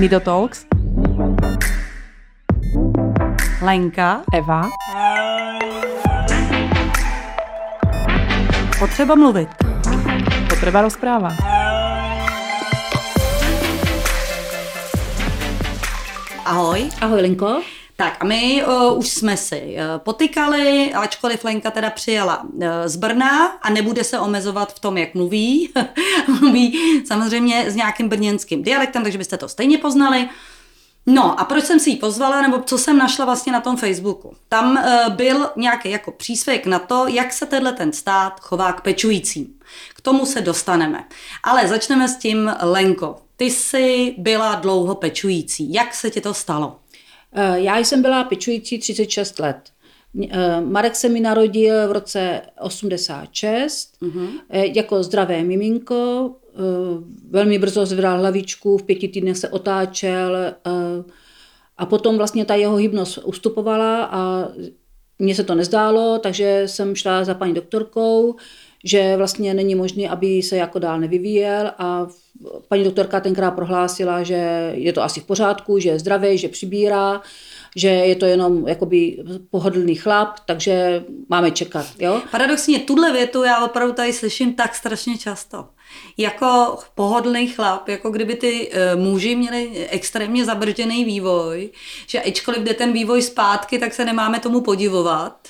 Mido Talks. Lenka. Eva. Potřeba mluvit. Potreba rozpráva. Ahoj. Ahoj, Lenko. Tak a my uh, už jsme si uh, potykali, ačkoliv Lenka teda přijela uh, z Brna a nebude se omezovat v tom, jak mluví. mluví samozřejmě s nějakým brněnským dialektem, takže byste to stejně poznali. No a proč jsem si ji pozvala, nebo co jsem našla vlastně na tom Facebooku? Tam uh, byl nějaký jako přísvěk na to, jak se tenhle ten stát chová k pečujícím. K tomu se dostaneme. Ale začneme s tím, Lenko. Ty jsi byla dlouho pečující. Jak se ti to stalo? Eh, já jsem byla pečující 36 let. Eh, Marek se mi narodil v roce 86 uh-huh. jako zdravé miminko. Velmi brzo zvedal hlavičku, v pěti týdnech se otáčel a potom vlastně ta jeho hybnost ustupovala a mně se to nezdálo, takže jsem šla za paní doktorkou, že vlastně není možné, aby se jako dál nevyvíjel a paní doktorka tenkrát prohlásila, že je to asi v pořádku, že je zdravý, že přibírá, že je to jenom jakoby pohodlný chlap, takže máme čekat. Jo? Paradoxně, tuhle větu já opravdu tady slyším tak strašně často. Jako pohodlný chlap, jako kdyby ty uh, muži měli extrémně zabržděný vývoj, že ačkoliv jde ten vývoj zpátky, tak se nemáme tomu podivovat.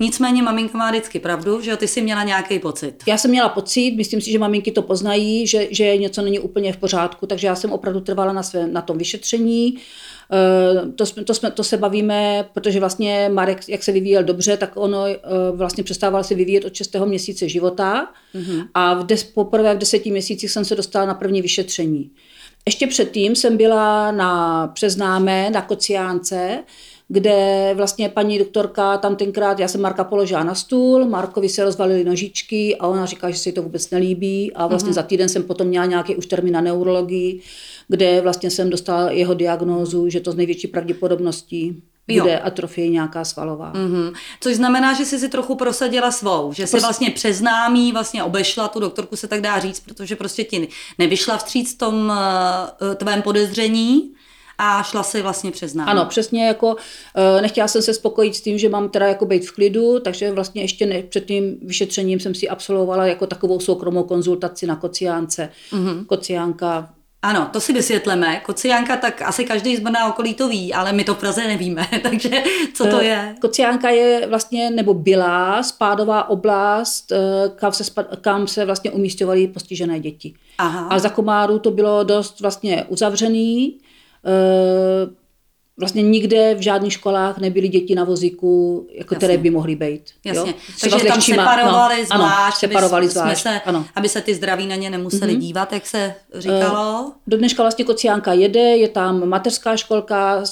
Nicméně maminka má vždycky pravdu, že ty jsi měla nějaký pocit. Já jsem měla pocit, myslím si, že maminky to poznají, že, že něco není úplně v pořádku, takže já jsem opravdu trvala na, své, na tom vyšetření. Eh, to, jsme, to, jsme, to se bavíme, protože vlastně Marek, jak se vyvíjel dobře, tak ono eh, vlastně přestával se vyvíjet od 6. měsíce života mm-hmm. a v des, poprvé v deseti měsících jsem se dostala na první vyšetření. Ještě předtím jsem byla na přeznámé, na kociánce, kde vlastně paní doktorka tam tenkrát, já jsem Marka položila na stůl, Markovi se rozvalily nožičky a ona říká, že si to vůbec nelíbí a vlastně uh-huh. za týden jsem potom měla nějaký už termín na neurologii, kde vlastně jsem dostala jeho diagnózu, že to z největší pravděpodobností bude jo. atrofie nějaká svalová. Mm-hmm. Což znamená, že jsi si trochu prosadila svou, že jsi Pros... vlastně přeznámí, vlastně obešla tu doktorku, se tak dá říct, protože prostě ti nevyšla vstříc tom uh, tvém podezření a šla si vlastně přes námi. Ano, přesně jako uh, nechtěla jsem se spokojit s tím, že mám teda jako být v klidu, takže vlastně ještě ne, před tím vyšetřením jsem si absolvovala jako takovou soukromou konzultaci na kociánce. Mm-hmm. Kociánka ano, to si vysvětleme. Kociánka, tak asi každý z Brna okolí to ví, ale my to v Praze nevíme, takže co to eh, je? Kociánka je vlastně, nebo byla spádová oblast, eh, kam se, kam se vlastně umístěvaly postižené děti. Aha. A za komáru to bylo dost vlastně uzavřený, Eh, vlastně nikde v žádných školách nebyly děti na vozíku, jako které by mohly být. Jasně, jo? takže tam separovali no, zvlášť, ano, separovali aby, zvlášť se, ano. aby se ty zdraví na ně nemuseli mm-hmm. dívat, jak se říkalo. Uh, do dneška vlastně Kociánka jede, je tam mateřská školka, uh,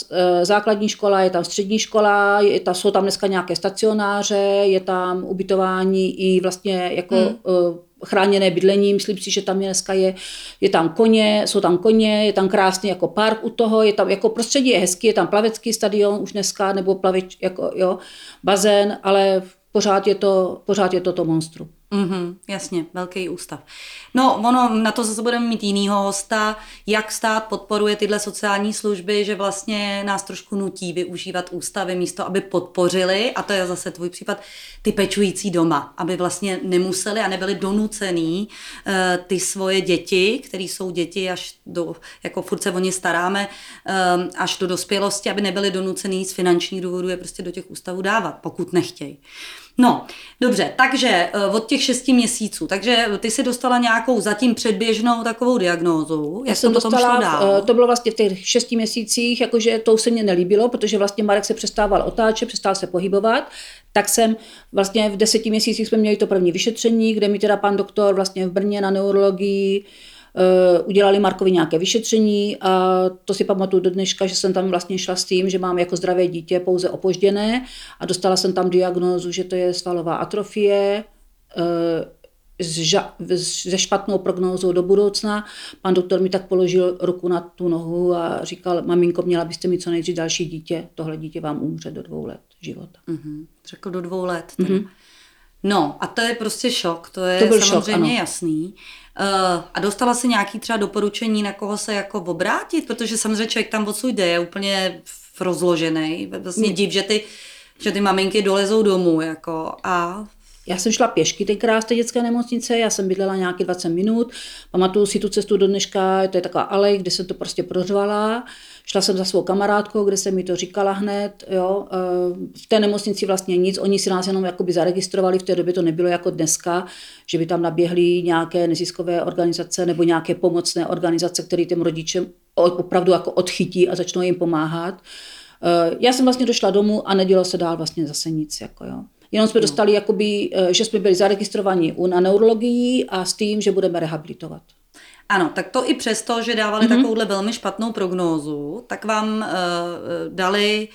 základní škola, je tam střední škola, je ta, jsou tam dneska nějaké stacionáře, je tam ubytování i vlastně jako mm. uh, chráněné bydlení, myslím si, že tam je dneska je, je tam koně, jsou tam koně, je tam krásný jako park u toho, je tam jako prostředí je hezký, je tam plavecký stadion už dneska, nebo plavič, jako jo, bazén, ale pořád je to, pořád je to to monstrum. Mm-hmm, jasně, velký ústav. No, ono, na to zase budeme mít jinýho hosta, jak stát podporuje tyhle sociální služby, že vlastně nás trošku nutí využívat ústavy místo, aby podpořili, a to je zase tvůj případ, ty pečující doma, aby vlastně nemuseli a nebyli donucený uh, ty svoje děti, které jsou děti až do, jako furt se o ně staráme, um, až do dospělosti, aby nebyli donucený z finančních důvodů je prostě do těch ústavů dávat, pokud nechtějí. No, dobře, takže uh, od těch šesti měsíců. Takže ty si dostala nějakou zatím předběžnou takovou diagnózu. Jak Já jsem dostala, šlo dál? Eh, to bylo vlastně v těch šesti měsících, jakože to se mě nelíbilo, protože vlastně Marek se přestával otáčet, přestal se pohybovat, tak jsem vlastně v deseti měsících jsme měli to první vyšetření, kde mi teda pan doktor vlastně v Brně na neurologii Eh, udělali Markovi nějaké vyšetření a to si pamatuju do dneška, že jsem tam vlastně šla s tím, že mám jako zdravé dítě pouze opožděné a dostala jsem tam diagnózu, že to je svalová atrofie, eh, se špatnou prognózou do budoucna. Pan doktor mi tak položil ruku na tu nohu a říkal, maminko, měla byste mít co nejdřív další dítě, tohle dítě vám umře do dvou let života. Mm-hmm. Řekl do dvou let. Teda. Mm-hmm. No a to je prostě šok, to je To byl šok, samozřejmě ano. jasný. Uh, a dostala si nějaký třeba doporučení, na koho se jako obrátit? Protože samozřejmě člověk tam odsud jde, je úplně rozložený. Vlastně div, že ty, že ty maminky dolezou domů, jako a Já jsem šla pěšky tenkrát z té dětské nemocnice, já jsem bydlela nějaký 20 minut, pamatuju si tu cestu do dneška, to je taková alej, kde jsem to prostě prořvala. Šla jsem za svou kamarádkou, kde jsem mi to říkala hned. Jo. Eh, V té nemocnici vlastně nic, oni si nás jenom jakoby zaregistrovali, v té době to nebylo jako dneska, že by tam naběhly nějaké neziskové organizace nebo nějaké pomocné organizace, které těm rodičem opravdu jako odchytí a začnou jim pomáhat. Eh, Já jsem vlastně došla domů a nedělo se dál vlastně zase nic. Jako jo. Jenom jsme dostali, jakoby, eh, že jsme byli zaregistrovaní u na neurologii a s tím, že budeme rehabilitovat. Ano, tak to i přesto, že dávali Mhm. mm-hmm. takovouhle velmi špatnou prognózu, tak vám uh, dali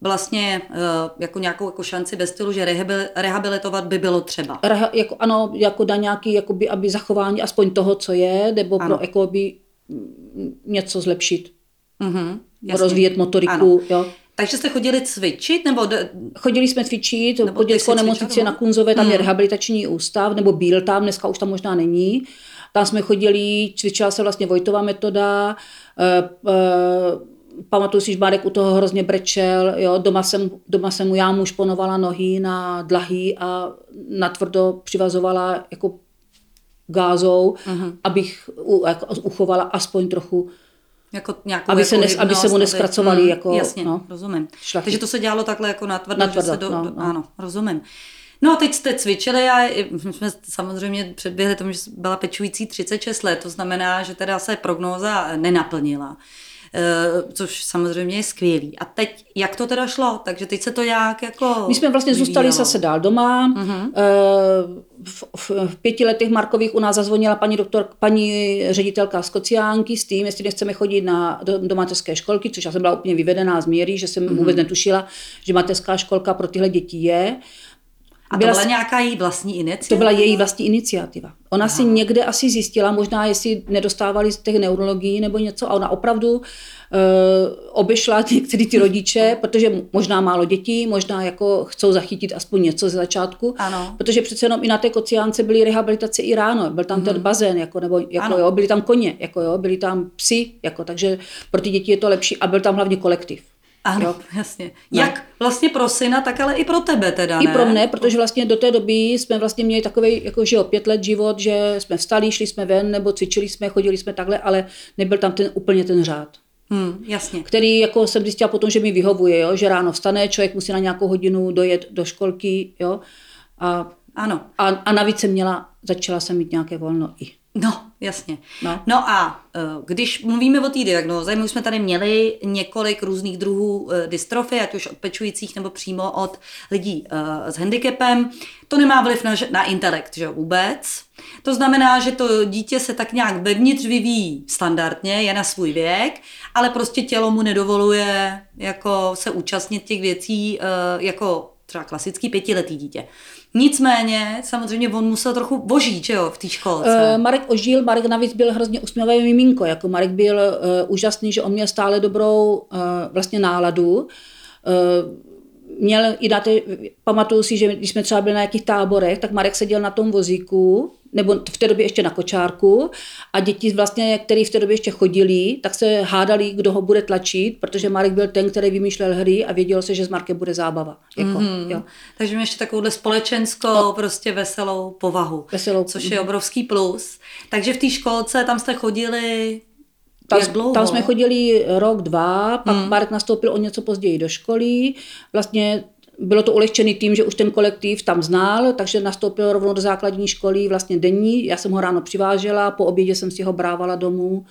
vlastně uh, jako nějakou jako šanci ve stylu, že rehabil, rehabilitovat by bylo třeba. Reha, jako, ano, jako na nějaký, jakoby, aby zachování aspoň toho, co je, nebo Ano. pro jakoby, mm, něco zlepšit, Mm-hmm, rozvíjet motoriku. Ano. Jo. Takže jste chodili cvičit, nebo d- Chodili jsme cvičit Nebo po dětskou nemocnici na? Kunzové, tam Hmm. je rehabilitační ústav, nebo byl tam, dneska už tam možná není. Tam jsme chodili, cvičila se vlastně Vojtová metoda, eh, eh, pamatuju si, že Marek u toho hrozně brečel, jo, doma jsem, doma jsem mu já mu šponovala nohy na dlahy a natvrdo přivazovala jako gázou, Mhm. abych u, jako, uchovala aspoň trochu jako nějakou Aby jako se nes- aby se mu neskracovali Mm, jako, Jasně, no, rozumím. šlachy. Takže to se dělalo takhle jako natvrdo, Natvrdo, že se do, no, no. ano, rozumím. No a teď jste cvičili a my jsme samozřejmě předběhli tomu, že byla pečující 36 let, to znamená, že teda se prognóza nenaplnila. Eh, což samozřejmě je skvělý. A teď, jak to teda šlo? Takže teď se to nějak jako My jsme vlastně zůstali vyvíjelo. zase dál doma. Eh, V, v, v pěti letech Markových u nás zazvonila paní doktor, paní ředitelka z Kociánky s tím, jestli nechceme chodit na, do, do mateřské školky, což já jsem byla úplně vyvedená z míry, že jsem Mhm. vůbec netušila, že mateřská školka pro tyhle děti je. A to byla byla s- nějaká její vlastní iniciativa? To byla její vlastní iniciativa. Ona si někde asi zjistila, možná jestli nedostávali z těch neurologií nebo něco, a ona opravdu uh, obešla některý ty rodiče, protože možná málo dětí, možná jako chcou zachytit aspoň něco ze začátku. Ano. Protože přece jenom i na té kociánce byly rehabilitace i ráno, byl tam ten bazén, jako, nebo jako, Ano. jo, byli tam koně, jako, jo, byli tam psy, jako, takže pro ty děti je to lepší a byl tam hlavně kolektiv. Ano, Jo. jasně. Jak vlastně pro syna, tak ale i pro tebe teda, I ne? pro mne, protože vlastně do té doby jsme vlastně měli takový, jako že jo, pět let život, že jsme vstali, šli jsme ven, nebo cvičili jsme, chodili jsme takhle, ale nebyl tam ten úplně ten řád. Hmm, jasně. Který jako jsem zjistila potom, že mi vyhovuje, jo? že ráno vstane, člověk musí na nějakou hodinu dojet do školky, jo? A, Ano. a, a navíc jsem měla, začala jsem mít nějaké volno i. No, jasně. No. no a eh, když mluvíme o té diagnoze, my už jsme tady měli několik různých druhů eh, dystrofy, ať už od pečujících nebo přímo od lidí eh, s handicapem. To nemá vliv na, na intelekt, že vůbec. To znamená, že to dítě se tak nějak vevnitř vyvíjí standardně, je na svůj věk, ale prostě tělo mu nedovoluje jako se účastnit těch věcí jako třeba klasický pětiletý dítě. Nicméně, samozřejmě on musel trochu božít, že jo, v té školce. Uh, Marek ožil, Marek navíc byl hrozně usměvavé miminko, jako Marek byl uh, úžasný, že on měl stále dobrou uh, vlastně náladu. Uh, měl i na té, pamatuju si, že když jsme třeba byli na nějakých táborech, tak Marek seděl na tom vozíku, nebo v té době ještě na kočárku a děti vlastně, který v té době ještě chodili, tak se hádali, kdo ho bude tlačit, protože Marek byl ten, který vymýšlel hry a vědělo se, že s Markem bude zábava. Jako, mm-hmm. jo. Takže ještě takovouhle společenskou, prostě veselou povahu. Veselou. Což je obrovský plus. Takže v té školce tam jste chodili Tam, jak dlouho? tam jsme chodili rok, dva, pak hmm. Marek nastoupil o něco později do školy. Vlastně bylo to ulehčený tím, že už ten kolektiv tam znal, takže nastoupil rovnou do základní školy vlastně denní. Já jsem ho ráno přivážela, po obědě jsem si ho brávala domů.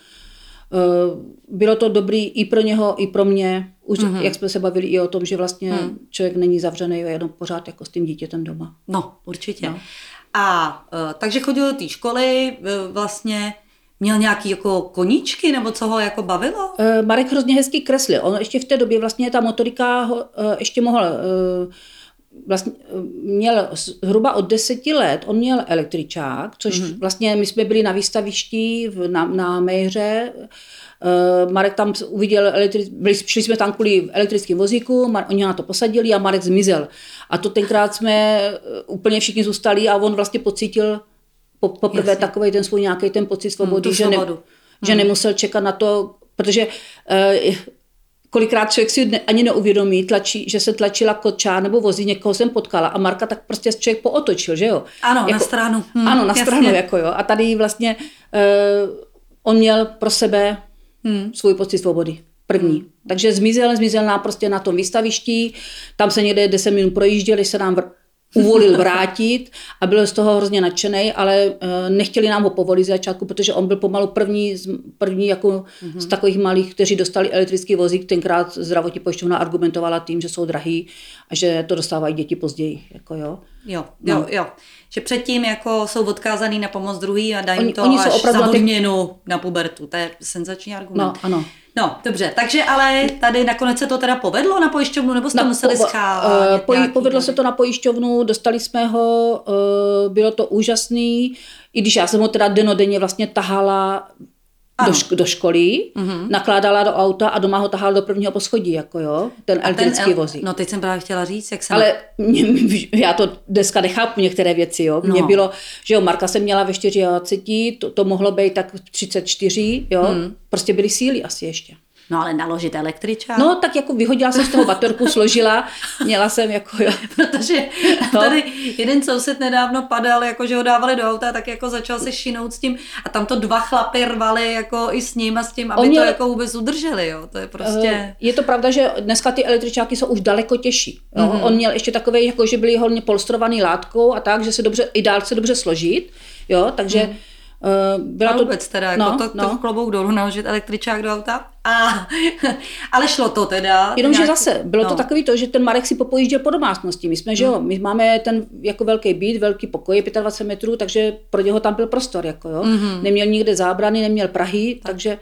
Eh, Bylo to dobrý i pro něho, i pro mě. Už, mm-hmm. jak jsme se bavili i o tom, že vlastně mm. člověk není zavřený, je jenom pořád jako s tím dítětem doma. No, určitě. No. A uh, takže chodil do té školy, uh, vlastně měl nějaký jako koníčky, nebo co ho jako bavilo? Eh, Marek hrozně hezky kreslil. On ještě v té době vlastně ta motorika ho eh, ještě mohl eh, vlastně měl zhruba od deseti let, on měl električák, což mm-hmm. vlastně my jsme byli na výstavišti v, na, na Mejře, Uh, Marek tam uviděl, elektri- byli, šli jsme tam kvůli elektrickým vozíku, Mar- oni na to posadili a Marek zmizel. A to tenkrát jsme úplně všichni zůstali a on vlastně pocítil po, poprvé takový ten svůj nějaký ten pocit svobody, hmm, že, ne, hmm. že nemusel čekat na to, protože uh, kolikrát člověk si ne, ani neuvědomí, tlačí, že se tlačila kočá nebo vozí, někoho jsem potkala a Marka tak prostě člověk pootočil, že jo? Ano, jako, na stranu. Hmm, ano, na jasně. stranu, jako jo. A tady vlastně uh, on měl pro sebe hmm. svůj pocit svobody. První. Hmm. Takže zmizel, zmizel nám prostě na tom výstavišti, tam se někde 10 minut projížděli, se nám uvolil vrátit a byl z toho hrozně nadšený, ale eh, nechtěli nám ho povolit z začátku, protože on byl pomalu první, první jako mm-hmm. z takových malých, kteří dostali elektrický vozík. Tenkrát zdravotní pojišťovna argumentovala tím, že jsou drahý a že to dostávají děti později. Jako jo. Jo, no. jo, jo. Že předtím jako jsou odkázaný na pomoc druhý a dají oni, to oni až jsou opravdu za na, těch... na pubertu. To je senzační argument. No, ano. No, dobře, takže ale tady nakonec se to teda povedlo na pojišťovnu, nebo jste na, museli schávat? Uh, poj- povedlo se to na pojišťovnu, dostali jsme ho, uh, bylo to úžasný, i když já jsem ho teda denodenně vlastně tahala do, šk- do školy, mm-hmm. nakládala do auta a doma ho tahala do prvního poschodí, jako jo, ten elektrický el- vozík. No teď jsem právě chtěla říct, jak jsem... Ale mě, já to dneska nechápu některé věci, jo. Mně no. bylo, že jo, Marka jsem měla ve 24, to, to mohlo být tak 34, jo. Mm. Prostě byly síly asi ještě. No ale naložit električák? No tak jako vyhodila jsem z toho baterku, složila, měla jsem jako jo. Protože no. tady jeden soused nedávno padal, jako že ho dávali do auta, tak jako začal se šinout s tím a tam to dva chlapy rvali jako i s ním a s tím, aby měl, to jako vůbec udrželi, jo. To je prostě... Eh, je to pravda, že dneska ty električáky jsou už daleko těžší. Jo? Mm-hmm. On měl ještě takové, jako že byly hodně polstrovaný látkou a tak, že se dobře, i dál se dobře složit, jo, takže mm. Uh, byla a vůbec teda, jako no, to, to no. klobouk dolů naložit električák do auta. A, ale šlo to teda. Jenomže nějak... zase, bylo no. to takový to, že ten Marek si popojížděl po domácnosti. My jsme, hmm. že jo, my máme ten jako velký byt, velký pokoj, 25 metrů, takže pro něho tam byl prostor, jako jo. Mm-hmm. Neměl nikde zábrany, neměl Prahy, tak. takže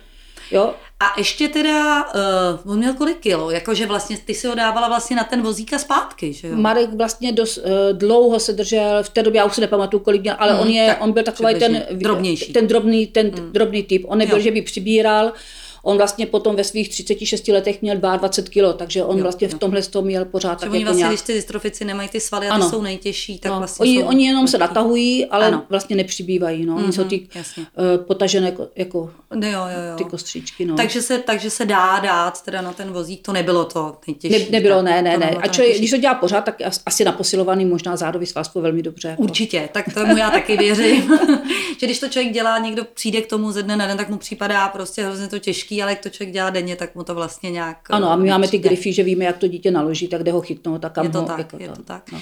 jo. A ještě teda, uh, on měl kolik kilo? Jakože vlastně ty si ho dávala vlastně na ten vozík a zpátky, že jo? Marek vlastně dost, uh, dlouho se držel, v té době já už si nepamatuju, kolik měl, ale hmm, on, je, tak on byl takový ten, drobnější. ten drobný, ten hmm. drobný typ. On nebyl, jo. že by přibíral, On vlastně potom ve svých 36 letech měl 22 kg, takže on jo, vlastně jo. v tomhle tom měl pořád tak oni jako vlastně, nějak... když ty dystrofici nemají ty svaly a ty ano. jsou nejtěžší, tak no. vlastně oni, jsou... oni jenom se natahují, ale ano. vlastně nepřibývají. No. Mm-hmm, jsou ty uh, potažené jako, jako no, jo, jo, jo. ty kostříčky. No. Takže, se, takže se dá dát teda na ten vozík, to nebylo to nejtěžší. Ne, nebylo, ne, ne, ne. A člověk, když to dělá pořád, tak asi na posilovaný možná zádový svaz velmi dobře. Jako. Určitě, tak tomu já taky věřím. že když to člověk dělá, někdo přijde k tomu ze dne na den, tak mu připadá prostě hrozně to těžký, ale jak to člověk dělá denně, tak mu to vlastně nějak... Ano, a my máme ty grify, že víme, jak to dítě naloží, tak kde ho chytnout, tak kam je to ho... Tak, jako je to, to tak. No.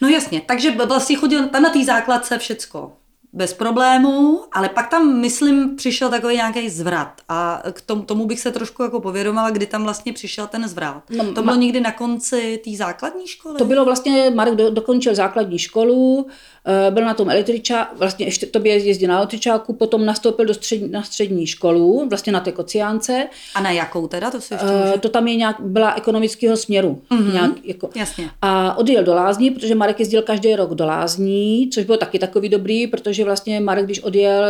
no jasně, takže vlastně chodil tam na té základce všecko bez problémů, ale pak tam, myslím, přišel takový nějaký zvrat a k tomu, tomu bych se trošku jako povědomila, kdy tam vlastně přišel ten zvrat. No, to bylo ma- někdy na konci té základní školy? To bylo vlastně, Marek do, dokončil základní školu, Eh, byl na tom električáku, vlastně ještě to by jezdil na električáku, potom nastoupil do střední, na střední školu, vlastně na té kociánce. A na jakou teda? To, se ještě uh, to tam je nějak, byla ekonomického směru. Mm-hmm. Nějak, jako. Jasně. A odjel do Lázní, protože Marek jezdil každý rok do Lázní, což bylo taky takový dobrý, protože vlastně Marek, když odjel,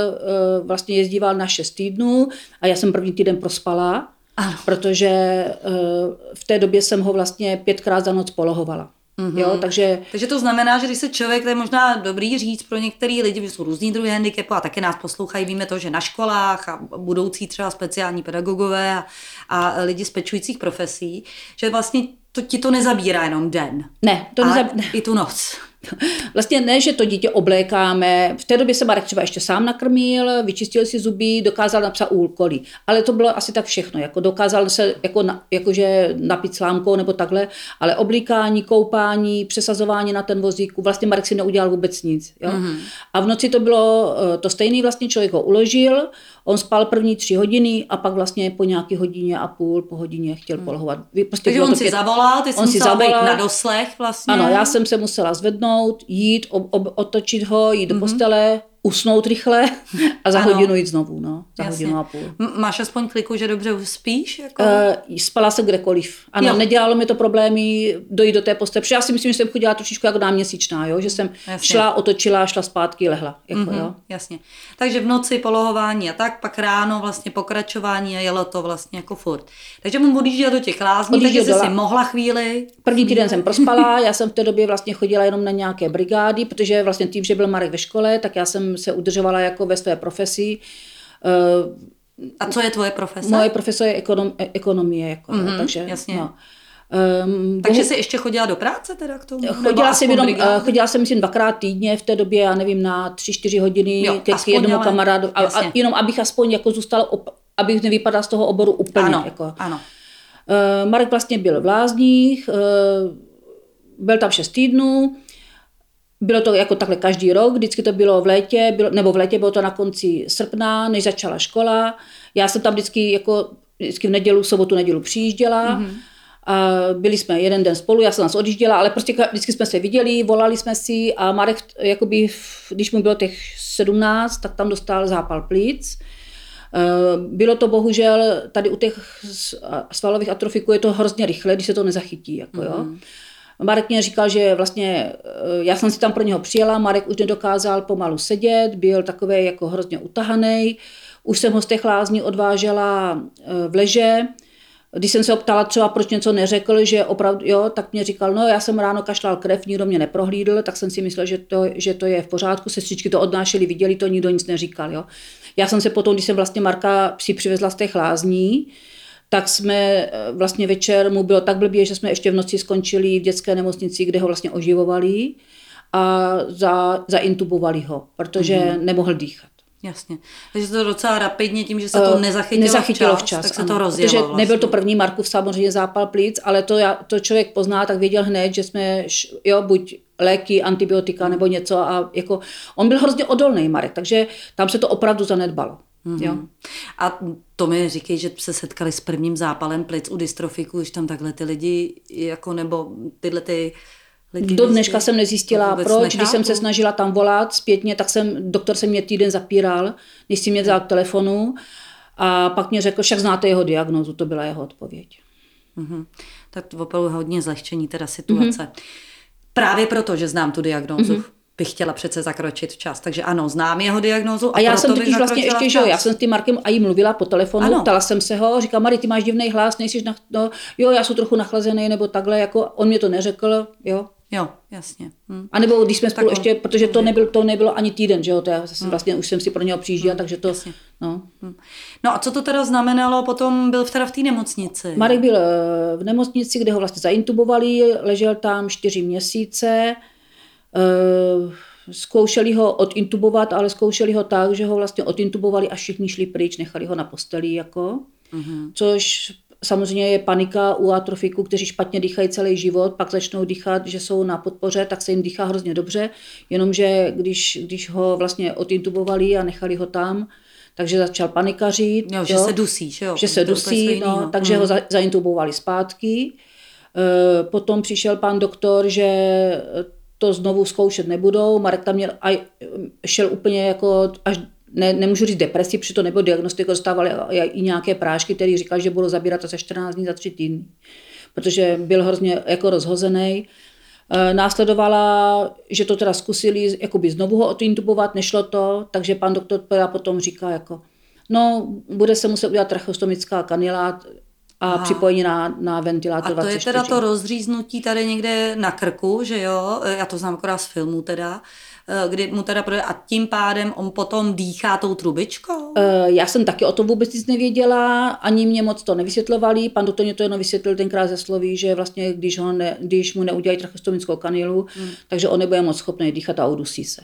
uh, vlastně jezdíval na 6 týdnů a já jsem první týden prospala, ano. protože uh, v té době jsem ho vlastně pětkrát za noc polohovala. Mm-hmm. Jo, takže... takže to znamená, že když se člověk, to je možná dobrý říct pro některé lidi, že jsou různý druhy handicapu a také nás poslouchají, víme to, že na školách a budoucí třeba speciální pedagogové a, a lidi z pečujících profesí, že vlastně to ti to nezabírá jenom den. Ne, to nezabírá. I tu noc. Vlastně ne, že to dítě oblékáme. V té době se Marek třeba ještě sám nakrmil, vyčistil si zuby, dokázal napsat úkoly. Ale to bylo asi tak všechno. Jako dokázal se jako na, jakože napít slámkou nebo takhle, ale oblíkání, koupání, přesazování na ten vozíku, vlastně Marek si neudělal vůbec nic. Jo? Mm-hmm. A v noci to bylo eh, to stejný, vlastně člověk ho uložil, on spal první tři hodiny a pak vlastně po nějaké hodině a půl, po hodině chtěl hmm. polohovat. Prostě Takže on si pět... zavolal, ty jsi on si zavolal, na doslech vlastně. Ano, já jsem se musela zvednout, jít, ob, ob, otočit ho, jít mm-hmm. do mhm. postele, usnout rychle a za Ano. hodinu jít znovu, no, za Jasně. hodinu a půl. Máš aspoň kliku, že dobře spíš? Jako? Uh, spala jsem kdekoliv. Ano, Jo. nedělalo mi to problémy dojít do té postele, protože já si myslím, že jsem chodila trošičku jako náměsíčná, jo? že jsem Jasně. šla, otočila, šla zpátky, lehla. Jako, Mhm, jo? Jasně. Takže v noci polohování a tak, pak ráno vlastně pokračování a jelo to vlastně jako furt. Takže mu odjížděl do těch lázní, takže jsi si mohla chvíli. První týden jsem prospala, já jsem v té době vlastně chodila jenom na nějaké brigády, protože vlastně tím, že byl Marek ve škole, tak já jsem se udržovala jako ve své profesi. Uh, A co je tvoje profese? moje profese je ekonom, ekonomie, jako, Mhm, mm, takže jasně. No. Um, Takže jsi ještě chodila do práce teda k tomu? Chodila jsem, jenom, brigádu? eh, chodila jsem myslím dvakrát týdně v té době, já nevím, na tři, čtyři hodiny Jo, ke jednomu ale- kamarádu, a, a jenom abych aspoň jako zůstala, op, abych nevypadala z toho oboru úplně. Ano, Jako. ano. Eh, Marek vlastně byl v Lázních, eh, byl tam šest týdnů, bylo to jako takhle každý rok, vždycky to bylo v létě, bylo, nebo v létě bylo to na konci srpna, než začala škola. Já jsem tam vždycky jako vždycky v nedělu, v sobotu, nedělu přijížděla. Mm-hmm. A byli jsme jeden den spolu, já jsem nás odjížděla, ale prostě vždycky jsme se viděli, volali jsme si a Marek, jakoby, když mu bylo těch 17, tak tam dostal zápal plíc. Eh, Bylo to bohužel, tady u těch svalových atrofiků je to hrozně rychle, když se to nezachytí. Jako, jo. Marek mě říkal, že vlastně, eh, já jsem si tam pro něho přijela, Marek už nedokázal pomalu sedět, byl takový jako hrozně utahaný. Už jsem ho z těch lázní odvážela eh, v leže. Když jsem se ho ptala třeba, proč něco neřekl, že opravdu, jo, tak mě říkal, no já jsem ráno kašlal krev, nikdo mě neprohlídl, tak jsem si myslel, že to, že to je v pořádku, sestřičky to odnášely, viděli to, nikdo nic neříkal, jo. Já jsem se potom, když jsem vlastně Marka si přivezla z těch lázní, tak jsme eh, vlastně večer, mu bylo tak blbě, že jsme ještě v noci skončili v dětské nemocnici, kde ho vlastně oživovali a za, zaintubovali ho, protože mm-hmm. nemohl dýchat. Jasně. Takže to docela rapidně tím, že se to Eh, nezachytilo, nezachytilo včas, včas tak se ano. to rozjelo Protože vlastně. nebyl to první Markův samozřejmě zápal plic, ale to, já, to člověk pozná, tak věděl hned, že jsme, jo, buď léky, antibiotika nebo něco a jako, on byl hrozně odolný Marek, takže tam se to opravdu zanedbalo. Mm-hmm. Jo. A to mi říkej, že se setkali s prvním zápalem plic u dystrofiku, když tam takhle ty lidi, jako nebo tyhle ty lidi... Do dneška jsem nezjistila, proč. Když jsem se nechápu. snažila tam volat zpětně, tak jsem, doktor se mě týden zapíral, než si mě vzal k telefonu a pak mě řekl, však znáte jeho diagnózu, to byla jeho odpověď. Mhm. Tak to opravdu hodně zlehčení teda situace. Právě proto, že znám tu diagnózu, bych chtěla přece zakročit včas. Takže ano, znám jeho diagnózu a, A já jsem totiž vlastně ještě, že jo, já jsem s tím Markem a jí mluvila po telefonu, Ano. ptala jsem se ho, říkám, Mari, ty máš divný hlas, nejsi na, no, jo, já jsem trochu nachlazený, nebo takhle, jako on mě to neřekl, jo. Jo, jasně. Hm. A nebo když jsme spolu Tak ještě, protože to, nebyl, to nebylo ani týden, že jo, to já jsem vlastně už jsem si pro něho přijížděla, takže to, jasně. no. Hm. No a co to teda znamenalo? Potom byl teda v té nemocnici. Marek byl eh, v nemocnici, kde ho vlastně zaintubovali, ležel tam čtyři měsíce, zkoušeli ho odintubovat, ale zkoušeli ho tak, že ho vlastně odintubovali a všichni šli pryč, nechali ho na posteli, jako, Mhm. což samozřejmě je panika u atrofiků, kteří špatně dýchají celý život, pak začnou dýchat, že jsou na podpoře, tak se jim dýchá hrozně dobře, jenomže když, když ho vlastně odintubovali a nechali ho tam, takže začal panikařit. Jo, že se dusí, že jo? Že se To dusí, něco no, jinýho. takže Hm. ho za, zaintubovali zpátky. E, Potom přišel pan doktor, že to znovu zkoušet nebudou. Marek tam měl, a šel úplně jako až ne, nemůžu říct depresi, protože to nebylo diagnostika, dostávali i nějaké prášky, které říkali, že budou zabírat za 14 dní, za 3 týdny, protože byl hrozně jako rozhozený. E, Následovala, že to teda zkusili jakoby znovu ho odintubovat, nešlo to, takže pan doktor teda potom říká jako, no, bude se muset udělat trachostomická kanila a Aha. připojení na, na ventilátor A to je 24. teda to rozříznutí tady někde na krku, že jo? Já to znám akorát z filmu teda, eh, kdy mu teda projde a tím pádem on potom dýchá tou trubičkou. Eh, Já jsem taky o tom vůbec nic nevěděla, ani mě moc to nevysvětlovali. Pan doktor mě to jenom vysvětlil tenkrát ze sloví, že vlastně, když, ho ne, když mu neudělají trachostomickou kanilu, hmm. takže on nebude moc schopný dýchat a udusí se.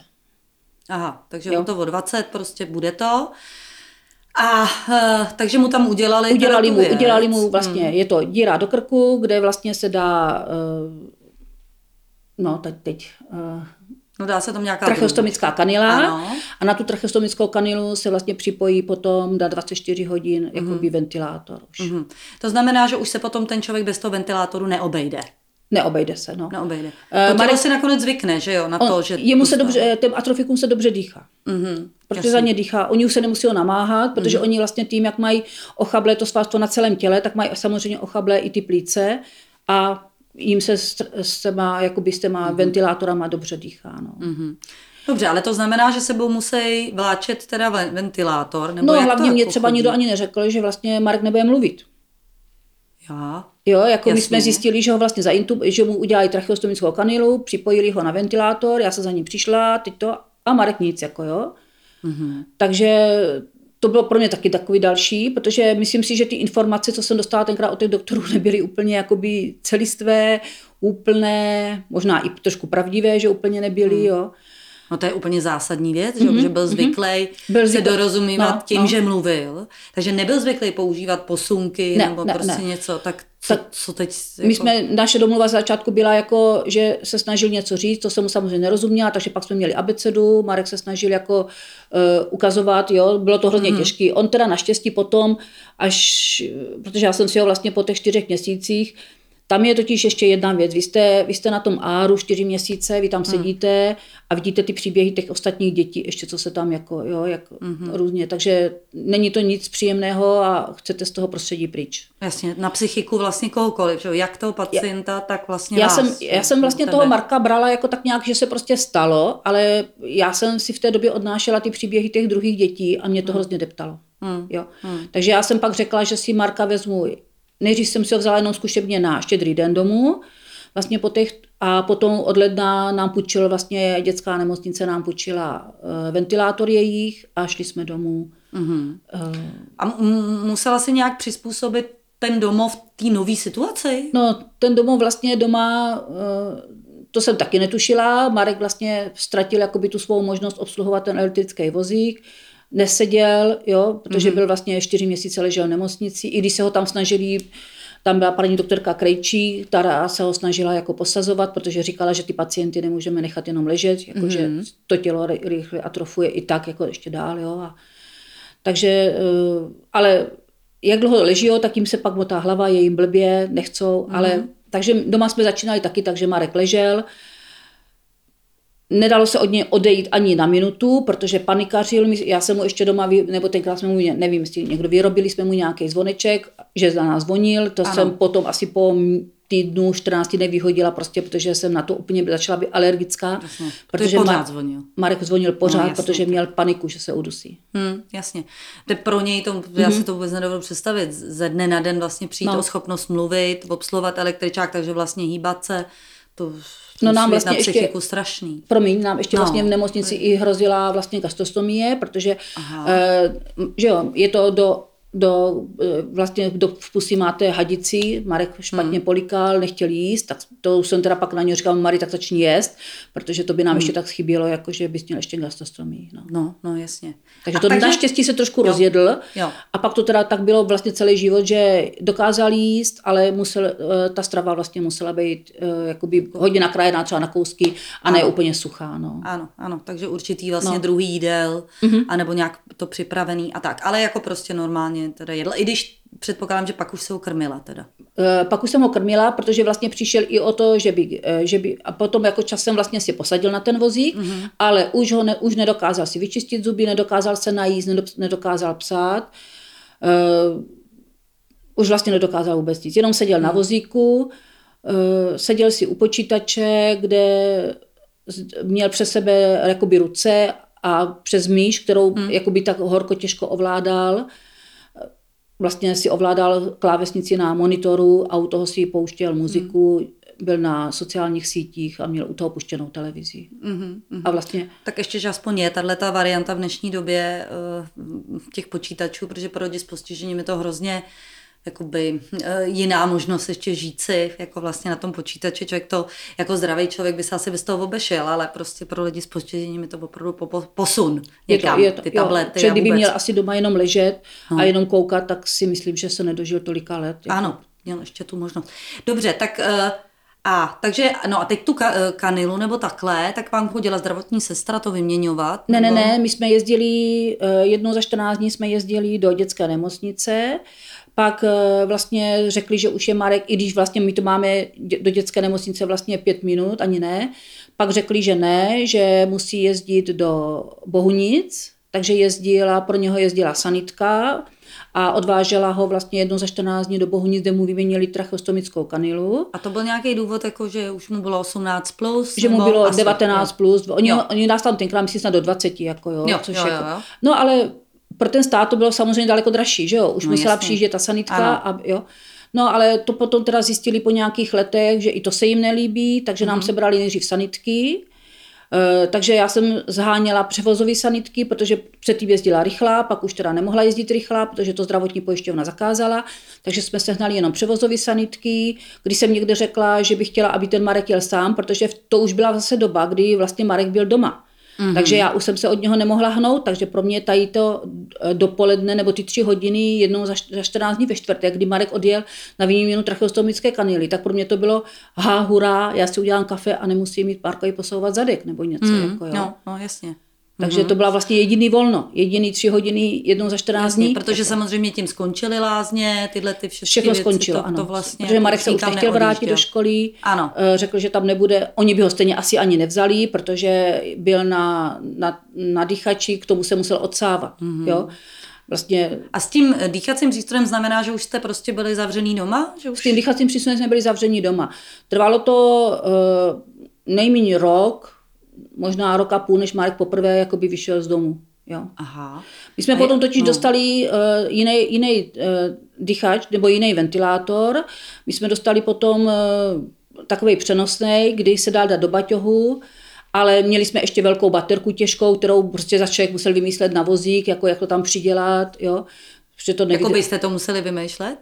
Aha, takže Jo. on to o 20 prostě bude to. A uh, takže mu tam udělali Udělali mu, věc. udělali mu vlastně, hmm. je to díra do krku, kde vlastně se dá, uh, no teď, teď uh, No dá se tam nějaká trachostomická kanila Ano. a na tu trachostomickou kanilu se vlastně připojí potom na 24 hodin jakoby ventilátor už. Mhm. To znamená, že už se potom ten člověk bez toho ventilátoru neobejde. Neobejde se, no. Neobejde. Eh, tělo Marek- si nakonec zvykne, že jo, na On, to, že... jemu se dobře, těm atrofikům se dobře dýchá. Mhm, Protože jasně. za ně dýchá. Oni už se nemusí namáhat, protože oni vlastně tím, jak mají ochablé to svalstvo na celém těle, tak mají samozřejmě ochablé i ty plíce a jim se s, s těma, jakoby s těma ventilátorama dobře dýchá. No. Mhm. Dobře, ale to znamená, že sebou musí vláčet teda ve- ventilátor, nebo No jak hlavně to mě jako třeba chodí? nikdo ani neřekl, že vlastně Marek nebude mluvit. Já? Jo, jako my jsme zjistili, že ho vlastně zaintub, že mu udělali tracheostomickou kanilu, připojili ho na ventilátor, já se za ním přišla, teď to, a Marek nic, jako jo. Mhm. Takže to bylo pro mě taky takový další, protože myslím si, že ty informace, co jsem dostala tenkrát od těch doktorů, nebyly úplně jakoby celistvé, úplné, možná i trošku pravdivé, že úplně nebyly, Hmm. jo. No to je úplně zásadní věc, mm-hmm, že byl zvyklý Mhm, Byl se zvyklý- dorozumívat no, tím, no. že mluvil, takže nebyl zvyklý používat posunky Ne, nebo ne, prostě ne. něco, tak co, Tak co teď? jako- My jsme, naše domluva z začátku byla jako, že se snažil něco říct, to jsem mu samozřejmě nerozuměla, takže pak jsme měli abecedu, Marek se snažil jako uh, ukazovat, jo, bylo to hrozně mm-hmm. těžké. On teda naštěstí potom, až, protože já jsem si ho vlastně po těch čtyřech měsících, tam je totiž ještě jedna věc. Vy jste, vy jste na tom áru čtyři měsíce, vy tam sedíte a vidíte ty příběhy těch ostatních dětí, ještě co se tam jako, jo, jako mm-hmm. různě. Takže není to nic příjemného a chcete z toho prostředí pryč. Jasně, na psychiku vlastně kohokoliv, že? jak toho pacienta, tak vlastně Já vás, jsem, já jsem vlastně tebe. toho Marka brala jako tak nějak, že se prostě stalo, ale já jsem si v té době odnášela ty příběhy těch druhých dětí a mě to hrozně deptalo. Hmm. Jo. Takže já jsem pak řekla, že si Marka vezmu, nejdřív jsem si ho vzala jenom zkušebně na štědrý den domů, vlastně po těch, a potom od ledna nám půjčil vlastně dětská nemocnice nám půjčila uh, ventilátor jejich a šli jsme domů. Mhm. Uh, A m- musela si nějak přizpůsobit ten domov té nové situaci? No, ten domov vlastně doma, eh, to jsem taky netušila. Marek vlastně ztratil jakoby tu svou možnost obsluhovat ten elektrický vozík. Neseděl, jo, protože mm-hmm. byl vlastně čtyři měsíce ležel v nemocnici. I když se ho tam snažili, tam byla paní doktorka Krejčí, která se ho snažila jako posazovat, protože říkala, že ty pacienty nemůžeme nechat jenom ležet, jakože mm-hmm. to tělo ry- rychle atrofuje i tak, jako ještě dál, jo. A, takže, eh, ale jak dlouho leží, tak jim se pak motá hlava, je jim blbě, nechcou, mm. ale takže doma jsme začínali taky, takže Marek ležel. Nedalo se od něj odejít ani na minutu, protože panikařil. Já jsem mu ještě doma, nebo tenkrát jsme mu, nevím, jestli někdo vyrobili, jsme mu nějaký zvoneček, že za nás zvonil. To Ano. jsem potom asi po týdnu, 14 dnech vyhodila prostě, protože jsem na to úplně začala být alergická. Jasně. Protože pořád Mar- zvonil. Marek zvonil pořád, No, no, jasně. protože měl paniku, že se udusí. Hmm, jasně. To pro něj to, já si to vůbec nedovedu představit, ze dne na den vlastně přijít No. o schopnost mluvit, obsluhovat električák, takže vlastně hýbat se, to No, nám vlastně na ještě- strašný. Promiň, nám ještě No. vlastně v nemocnici i hrozila vlastně gastrostomie, protože Aha. eh, že jo, je to do, do eh, vlastně do v pusy máte hadici, Marek špatně hmm. polikal, nechtěl jíst, tak to jsem teda pak na něj říkal, Mari, tak začni jíst, protože to by nám hmm. ještě tak chybělo, jako že bys měl ještě gastrostomii. No. No, no jasně. Takže A to takže... naštěstí se trošku jo. rozjedl Jo. a pak to teda tak bylo vlastně celý život, že dokázal jíst, ale musel, eh, ta strava vlastně musela být eh, jakoby hodně nakrájená třeba na kousky a ne Ano. úplně suchá. No. Ano, ano, takže určitý vlastně. No. druhý jídel, mm-hmm. anebo nějak to připravený a tak, ale jako prostě normálně teda jedl, i když předpokládám, že pak už se ho krmila teda. Eh, Pak už jsem ho krmila, protože vlastně přišel i o to, že by, eh, že by a potom jako časem vlastně si posadil na ten vozík, mm-hmm. ale už ho ne, už nedokázal si vyčistit zuby, nedokázal se najíst, nedo, nedokázal psát. Uh, už vlastně nedokázal vůbec nic, jenom seděl mm. na vozíku, uh, seděl si u počítače, kde měl přes sebe jakoby ruce a přes myš, kterou mm. jakoby tak horko těžko ovládal vlastně si ovládal klávesnici na monitoru a u toho si pouštěl muziku, hmm. byl na sociálních sítích a měl u toho puštěnou televizi. Mm-hmm. A vlastně Tak ještě, že aspoň je tahle ta varianta v dnešní době uh, těch počítačů, protože pro lidi s postižením je to hrozně jakoby uh, jiná možnost ještě žít si jako vlastně na tom počítači. Člověk to, jako zdravý člověk by se asi bez toho obešel, ale prostě pro lidi s postižením je to opravdu po, po, posun je to, někam, je to, ty jo, tablety a kdyby vůbec. měl asi doma jenom ležet a jenom koukat, tak si myslím, že se nedožil tolika let. Jako. Ano, měl ještě tu možnost. Dobře, tak uh, A takže, no a teď tu ka- eh, kanilu nebo takhle, tak vám chodila zdravotní sestra to vyměňovat? Ne, ne, nebo... ne, my jsme jezdili, eh, jednou za 14 dní jsme jezdili do dětské nemocnice, pak eh, vlastně řekli, že už je Marek, i když vlastně my to máme do dětské nemocnice vlastně pět minut, ani ne, pak řekli, že ne, že musí jezdit do Bohunic, takže jezdila, pro něho jezdila sanitka a odvážela ho vlastně jednou za 14 dní do Bohunic, kde mu vyměnili trachostomickou kanilu. A to byl nějaký důvod, jako že už mu bylo 18 plus? Že mu bylo asi- 19 jo. plus, oni, Jo. oni nás tam tenkrát myslí snad do 20, jako jo, Jo, což jo, jako, jo, jo. No ale pro ten stát to bylo samozřejmě daleko dražší, že jo, už No, musela jasně. přijíždět ta sanitka Ano. a jo. No ale to potom teda zjistili po nějakých letech, že i to se jim nelíbí, takže Mhm. nám sebrali nejdřív sanitky, takže já jsem zháněla převozové sanitky, protože předtím jezdila rychlá, pak už teda nemohla jezdit rychlá, protože to zdravotní pojišťovna zakázala, takže jsme sehnali jenom převozové sanitky. Když jsem někde řekla, že bych chtěla, aby ten Marek jel sám, protože to už byla zase doba, kdy vlastně Marek byl doma. Mm-hmm. Takže já už jsem se od něho nemohla hnout, takže pro mě tady to eh, dopoledne nebo ty tři hodiny jednou za, za 14 dní ve čtvrtek, kdy Marek odjel na výměnu tracheostomické kanily, tak pro mě to bylo ha, hurá, já si udělám kafe a nemusím mít párkový posouvat zadek nebo něco. Mm, jako, jo. no, no, jasně. Takže to byla vlastně jediný volno, jediný tři hodiny jednou za 14 Jasně, dní. protože samozřejmě tím skončily lázně, tyhle ty všechny Všechno věci, skončilo, to, ano. to vlastně protože Marek se už nechtěl vrátit do školy. Ano. Eh, Řekl, že tam nebude, oni by ho stejně asi ani nevzali, protože byl na, na, na dýchači, k tomu se musel odsávat. Mhm. Mm-hmm. Jo? Vlastně A s tím dýchacím přístrojem znamená, že už jste prostě byli zavřený doma? Že už... s tím dýchacím přístrojem jsme byli zavření doma. Trvalo to uh, nejméně rok, možná rok a půl, než Marek poprvé jakoby vyšel z domu. Jo. Aha. My jsme A potom totiž no. dostali uh, jiný, jiný uh, dýchač nebo jiný ventilátor. My jsme dostali potom uh, takový přenosný, kdy se dal dát do baťohu, ale měli jsme ještě velkou baterku těžkou, kterou prostě za člověk musel vymyslet na vozík, jako jak to tam přidělat, jo. Protože to Jako byste to museli vymýšlet?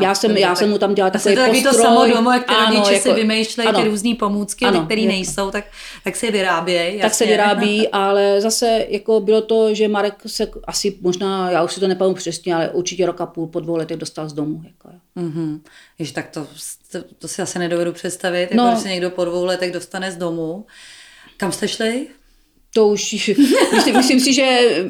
Jo, Já jsem- dobře, já jsem mu tam dělala takový to taky to postroj. samo doma, jak ty Ano, rodiče si jako- vymýšlejí ty ano. různé pomůcky, Ano, které je- nejsou, tak, tak se je vyrábějí. tak se vyrábí, ale zase jako bylo to, že Marek se asi možná, já už si to nepamatuji přesně, ale určitě rok a půl po dvou letech dostal z domu. Jako. Mhm. Jež, tak to, to, to, si asi nedovedu představit, jako No. když se někdo po dvou letech dostane z domu. Kam jste šli? To už, myslím, myslím si, že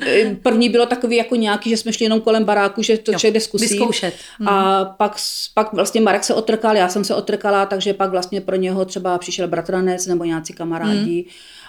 eh, první bylo takový jako nějaký, že jsme šli jenom kolem baráku, že to člověk jde zkusí. vyzkoušet. A pak, pak vlastně Marek se otrkal, já jsem se otrkala, takže pak vlastně pro něho třeba přišel bratranec nebo nějací kamarádi.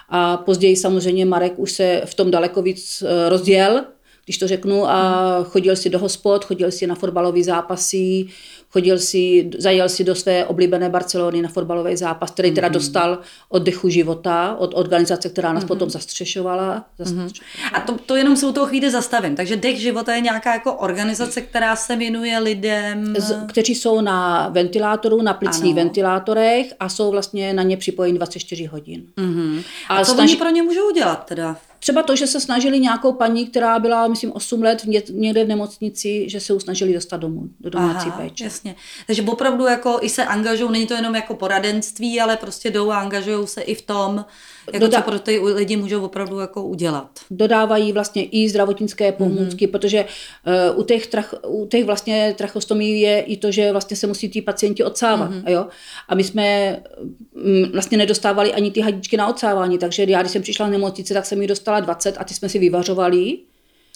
A později samozřejmě Marek už se v tom daleko víc eh, rozjel, když to řeknu, a chodil si do hospod, chodil si na fotbalové zápasy, chodil si, zajel si do své oblíbené Barcelony na fotbalový zápas, který teda dostal oddechu života, od organizace, která nás potom zastřešovala. zastřešovala. A to, to jenom se u toho chvíli zastavím. Takže Dech života je nějaká jako organizace, která se věnuje lidem. Z, kteří jsou na ventilátoru, na plicních Ano. ventilátorech a jsou vlastně na ně připojeni 24 hodin. Mhm. A, A co snaž- oni pro ně můžou udělat teda? Třeba to, že se snažili nějakou paní, která byla, myslím, 8 let ně- někde v nemocnici, že se ji snažili dostat domů, do domácí Aha, péče. jasně. Takže opravdu jako i se angažují, není to jenom jako poradenství, ale prostě jdou a angažují se i v tom, jako Doda- co pro ty lidi můžou opravdu jako udělat. dodávají vlastně i zdravotnické pomůcky, mm-hmm. protože uh, u těch, trach, u těch vlastně trachostomí je i to, že vlastně se musí ty pacienti odsávat. Mm-hmm. Jo? A my jsme mm, vlastně nedostávali ani ty hadičky na odsávání, takže já, když jsem přišla na nemocnici, tak jsem jí dostala 20 a ty jsme si vyvařovali.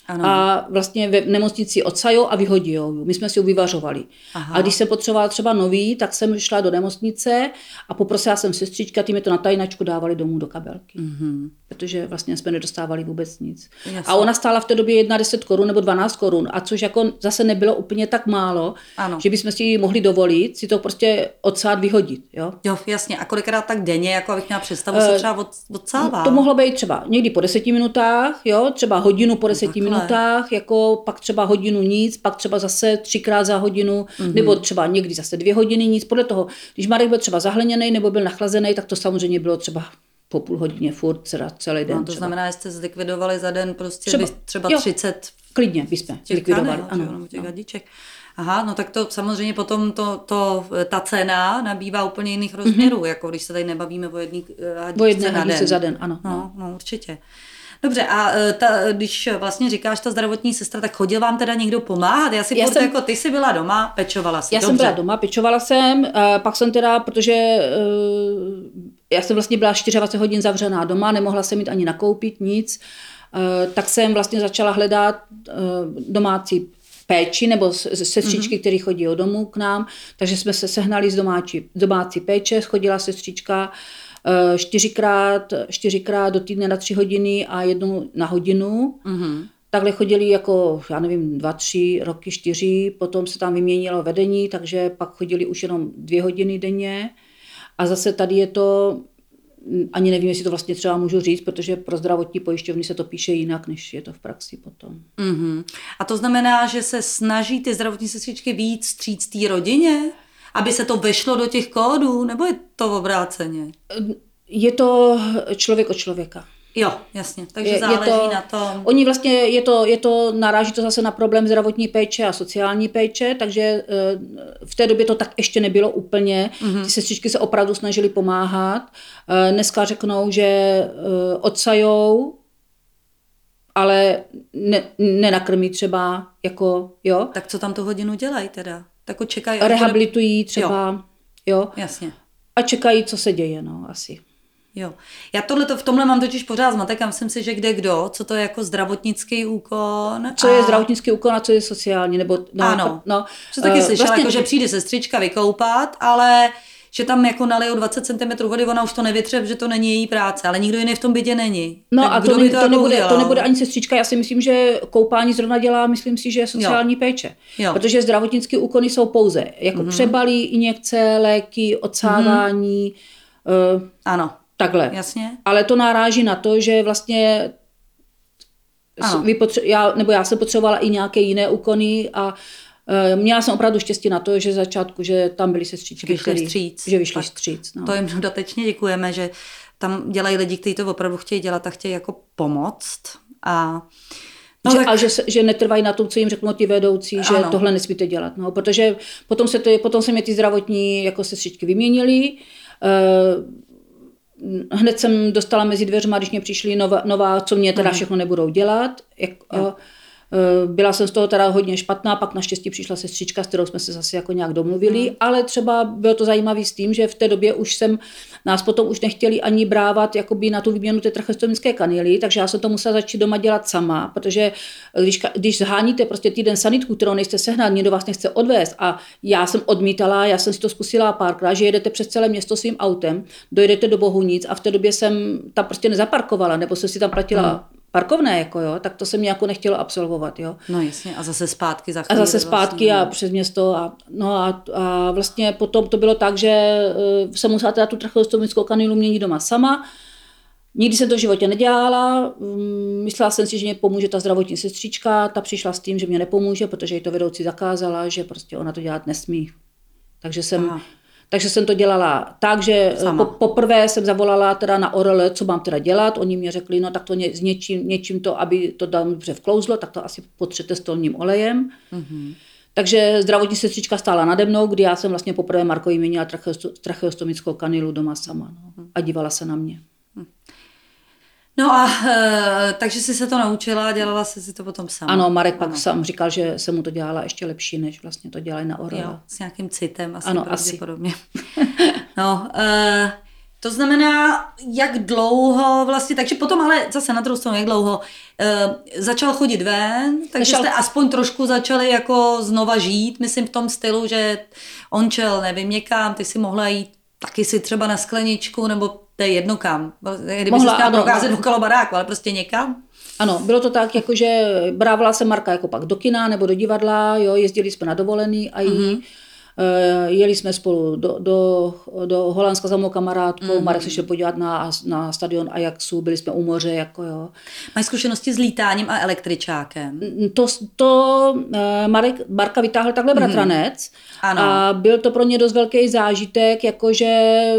Ano. A vlastně ve nemocnici odsajou a vyhodijou. ju. My jsme si ji vyvařovali. Aha. A když jsem potřebovala třeba nový, tak jsem šla do nemocnice a poprosila jsem sestřička, ty mi to na tajnačku dávali domů do kabelky. Mm-hmm. Protože vlastně jsme nedostávali vůbec nic. Jasně. A ona stála v té době 1 10 korun nebo 12 korun, a což jako zase nebylo úplně tak málo, Ano. že bychom si ji mohli dovolit si to prostě odsát vyhodit. Jo? Jo, jasně. A kolikrát tak denně, jako abych měla představu, se třeba od, odsává? Eh, To mohlo být třeba někdy po deseti minutách, jo, třeba hodinu po deseti takhle. Minutách, jako pak třeba hodinu nic, pak třeba zase třikrát za hodinu, Mhm. mm-hmm. nebo třeba někdy zase dvě hodiny nic, podle toho. Když Marek byl třeba zahleněný nebo byl nachlazený, tak to samozřejmě bylo třeba po půl hodině furt celá- celý den. No, to třeba. znamená, že jste zlikvidovali za den prostě Třeba- třeba, třeba jo. 30 Klidně bychom těch likvidovali. ano, ano, těch no. hadiček. Aha, no tak to samozřejmě potom to, to, ta cena nabývá úplně jiných rozměrů, mm-hmm. jako když se tady nebavíme o eh, hadičce O jedné na hadičce den. za den, ano. No, no určitě. Dobře, a e, ta, když vlastně říkáš ta zdravotní sestra, tak chodil vám teda někdo pomáhat? Já si Já jsem- jako ty jsi byla doma, pečovala si. Já Dobře. jsem byla doma, pečovala jsem, eh, pak jsem teda, protože eh, já jsem vlastně byla 24 hodin zavřená doma, nemohla jsem jít ani nakoupit nic, eh, tak jsem vlastně začala hledat domácí péči nebo sestřičky, mm-hmm. které chodí do domu k nám, takže jsme se sehnali z domácí, domácí péče, chodila sestřička eh, čtyřikrát, čtyřikrát do týdne na tři hodiny a jednou na hodinu. Mhm. Takhle chodili jako, já nevím, dva, tři roky, čtyři, potom se tam vyměnilo vedení, takže pak chodili už jenom dvě hodiny denně. A zase tady je to, ani nevím, jestli to vlastně třeba můžu říct, protože pro zdravotní pojišťovny se to píše jinak, než je to v praxi potom. Mhm. A to znamená, že se snaží ty zdravotní sestřičky víc stříct té rodině, aby se to vešlo do těch kódů, nebo je to obráceně? Je to člověk od člověka. Jo, jasně, takže Je- je záleží to- na tom. Oni vlastně, je to, je to, naráží to zase na problém zdravotní péče a sociální péče, takže eh, v té době to tak ještě nebylo úplně. Mm-hmm. Ty sestřičky se opravdu snažily pomáhat. Eh, Dneska řeknou, že eh, odsajou, ale ne, nenakrmí třeba, jako, jo. Tak co tam tu hodinu dělají teda? Tak čekají. Rehabilitují třeba, jo. jo. Jasně. A čekají, co se děje, no, asi. Jo. Já tohle v tomhle mám totiž pořád zmatek a myslím si, že kde kdo, co to je jako zdravotnický úkon. Co a... je zdravotnický úkon a co je sociální, nebo... No, Ano. no, Co taky eh, slyšela, vlastně... jako, že přijde sestřička vykoupat, ale že tam jako nalijou 20 cm vody, ona už to nevytře, že to není její práce, ale nikdo jiný v tom bytě není. No Tak a kdo to, ne, to, jako nebude, to nebude ani sestřička, já si myslím, že koupání zrovna dělá, myslím si, že je sociální jo. péče. Jo. Protože zdravotnické úkony jsou pouze jako mm-hmm. přebalí, injekce, léky, odsávání, mm-hmm. uh, Ano, takhle. jasně. Ale to naráží na to, že vlastně Ano. vy potře- já, nebo já jsem potřebovala i nějaké jiné úkony a uh, měla jsem opravdu štěstí na to, že začátku, že tam byly sestřičky, Vyšli který- vstříc. že vyšli Tak vstříc. No. To jim dodatečně děkujeme, že tam dělají lidi, kteří to opravdu chtějí dělat a chtějí jako pomoct. A No, že, tak- A že, že netrvají na tom, co jim řeknou ti vedoucí, že Ano. tohle nesmíte dělat. No, protože potom se, to, potom se mě ty zdravotní jako sestřičky vyměnili. Uh, hned jsem dostala mezi dveřma, když mě přišli nová, nová co mě teda všechno nebudou dělat. Jak, uh, byla jsem z toho teda hodně špatná, pak naštěstí přišla sestřička, s kterou jsme se zase jako nějak domluvili, ale třeba bylo to zajímavé s tím, že v té době už jsem, nás potom už nechtěli ani brávat jakoby na tu výměnu té trachestomické kanily, takže já jsem to musela začít doma dělat sama, protože když, když zháníte prostě týden sanitku, kterou nejste sehnat, někdo vás nechce odvést a já jsem odmítala, já jsem si to zkusila párkrát, že jedete přes celé město svým autem, dojedete do Bohunic a v té době jsem tam prostě nezaparkovala, nebo jsem si tam platila hmm. Parkovné, jako jo, tak to se mě jako nechtělo absolvovat, jo. no jasně, a zase zpátky za A chvíli zase zpátky vlastně. a přes město. A, no a, a vlastně potom to bylo tak, že uh, jsem musela teda tu tracheostomickou kanilu měnit doma sama. Nikdy jsem to v životě nedělala. Mm, Myslela jsem si, že mě pomůže ta zdravotní sestřička. Ta přišla s tím, že mě nepomůže, protože jí to vedoucí zakázala, že prostě ona to dělat nesmí. Takže jsem, Aha. Takže jsem to dělala tak, že Sama. po, poprvé jsem zavolala teda na ORL, co mám teda dělat. Oni mě řekli, no tak to ně, s něčím, něčím to, aby to tam dobře vklouzlo, tak to asi potřete stolním olejem. Mhm. Takže zdravotní sestřička stála nade mnou, kdy já jsem vlastně poprvé Markovi měnila tracheosto- tracheostomickou kanilu doma sama. No. A dívala se na mě. No a e, takže jsi se to naučila a dělala jsi si to potom sama. Ano, Marek pak sám říkal, že jsem mu to dělala ještě lepší, než vlastně to dělali na Orla. Jo, s nějakým citem asi Ano, ano, asi. pravděpodobně. no, e, to znamená, jak dlouho vlastně, takže potom ale zase na druhou stranu, jak dlouho e, začal chodit ven, takže Začal- jste aspoň trošku začali jako znova žít, myslím v tom stylu, že on čel, nevím, někam, ty si mohla jít taky si třeba na skleničku, nebo to je jedno kam. Kdyby Mohla, měla ano, prokázat no. okolo baráku, ale prostě někam. Ano, bylo to tak, jako že brávala jsem Marka jako pak do kina nebo do divadla, jo, jezdili jsme na dovolený a jí. Mm-hmm. Jeli jsme spolu do, do, do Holandska za mou kamarádkou, mm-hmm. Marek se šel podívat na, na stadion Ajaxu, byli jsme u moře, jako jo. Máš zkušenosti s lítáním a električákem. To, to eh, Marek, Marka vytáhl takhle bratranec Ano. a byl to pro ně dost velký zážitek, jakože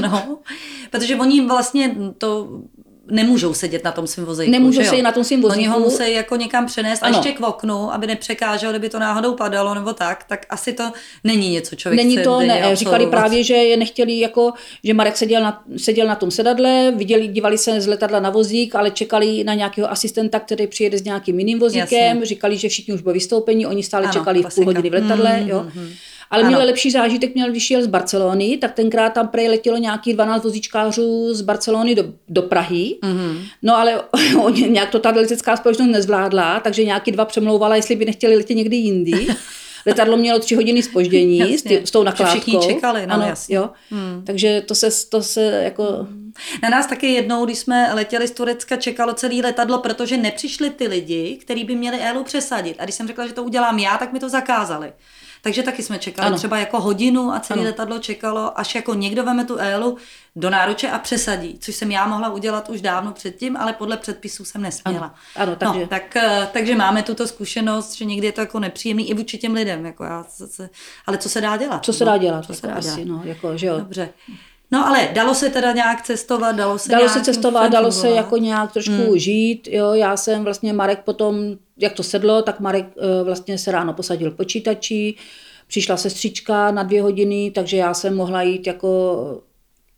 no, protože oni vlastně to nemůžou sedět na tom svém vozíku. Nemůžou sedět na tom svým Oni ho vozíku. musí jako někam přenést a Ano. ještě k oknu, aby nepřekáželo, kdyby to náhodou padalo nebo tak, tak asi to není něco, člověk Není to, ne, říkali absolvovat. právě, že je nechtěli jako, že Marek seděl na, seděl na tom sedadle, viděli, dívali se z letadla na vozík, ale čekali na nějakého asistenta, který přijede s nějakým jiným vozíkem, Jasně. říkali, že všichni už byli vystoupení, oni stále Ano, čekali v půl hodiny v letadle, Mm, jo. mm, mm. Ale Ano. měl lepší zážitek, měl, když jel z Barcelony, tak tenkrát tam prej letělo nějakých 12 vozíčkářů z Barcelony do, do Prahy. Mm-hmm. No ale oni, nějak to ta letecká společnost nezvládla, takže nějaký dva přemlouvala, jestli by nechtěli letět někdy jindy. Letadlo mělo tři hodiny spoždění s, tě, s tou nakládkou. všichni čekali, no, ano, jasně. Jo. Hmm. Takže to se, to se jako... Na nás taky jednou, když jsme letěli z Turecka, čekalo celý letadlo, protože nepřišli ty lidi, kteří by měli Élu přesadit. A když jsem řekla, že to udělám já, tak mi to zakázali. Takže taky jsme čekali ano. Třeba jako hodinu a celé Ano. letadlo čekalo, až jako někdo veme tu Élu do náruče a přesadí, což jsem já mohla udělat už dávno předtím, ale podle předpisů jsem nesměla. Ano, ano, takže- No, tak, eh, takže máme tuto zkušenost, že někdy je to jako nepříjemný i vůči těm lidem. Jako já, ale co se dá dělat? Co se no? dá dělat? Co jako se dá asi, dělat? no, jako, že jo. Dobře. No ale dalo se teda nějak cestovat, dalo se Dalo se cestovat, dalo se jako nějak trošku hmm. žít. Jo, já jsem vlastně Marek potom, jak to sedlo, tak Marek eh, vlastně se ráno posadil k počítači, přišla sestřička na dvě hodiny, takže já jsem mohla jít jako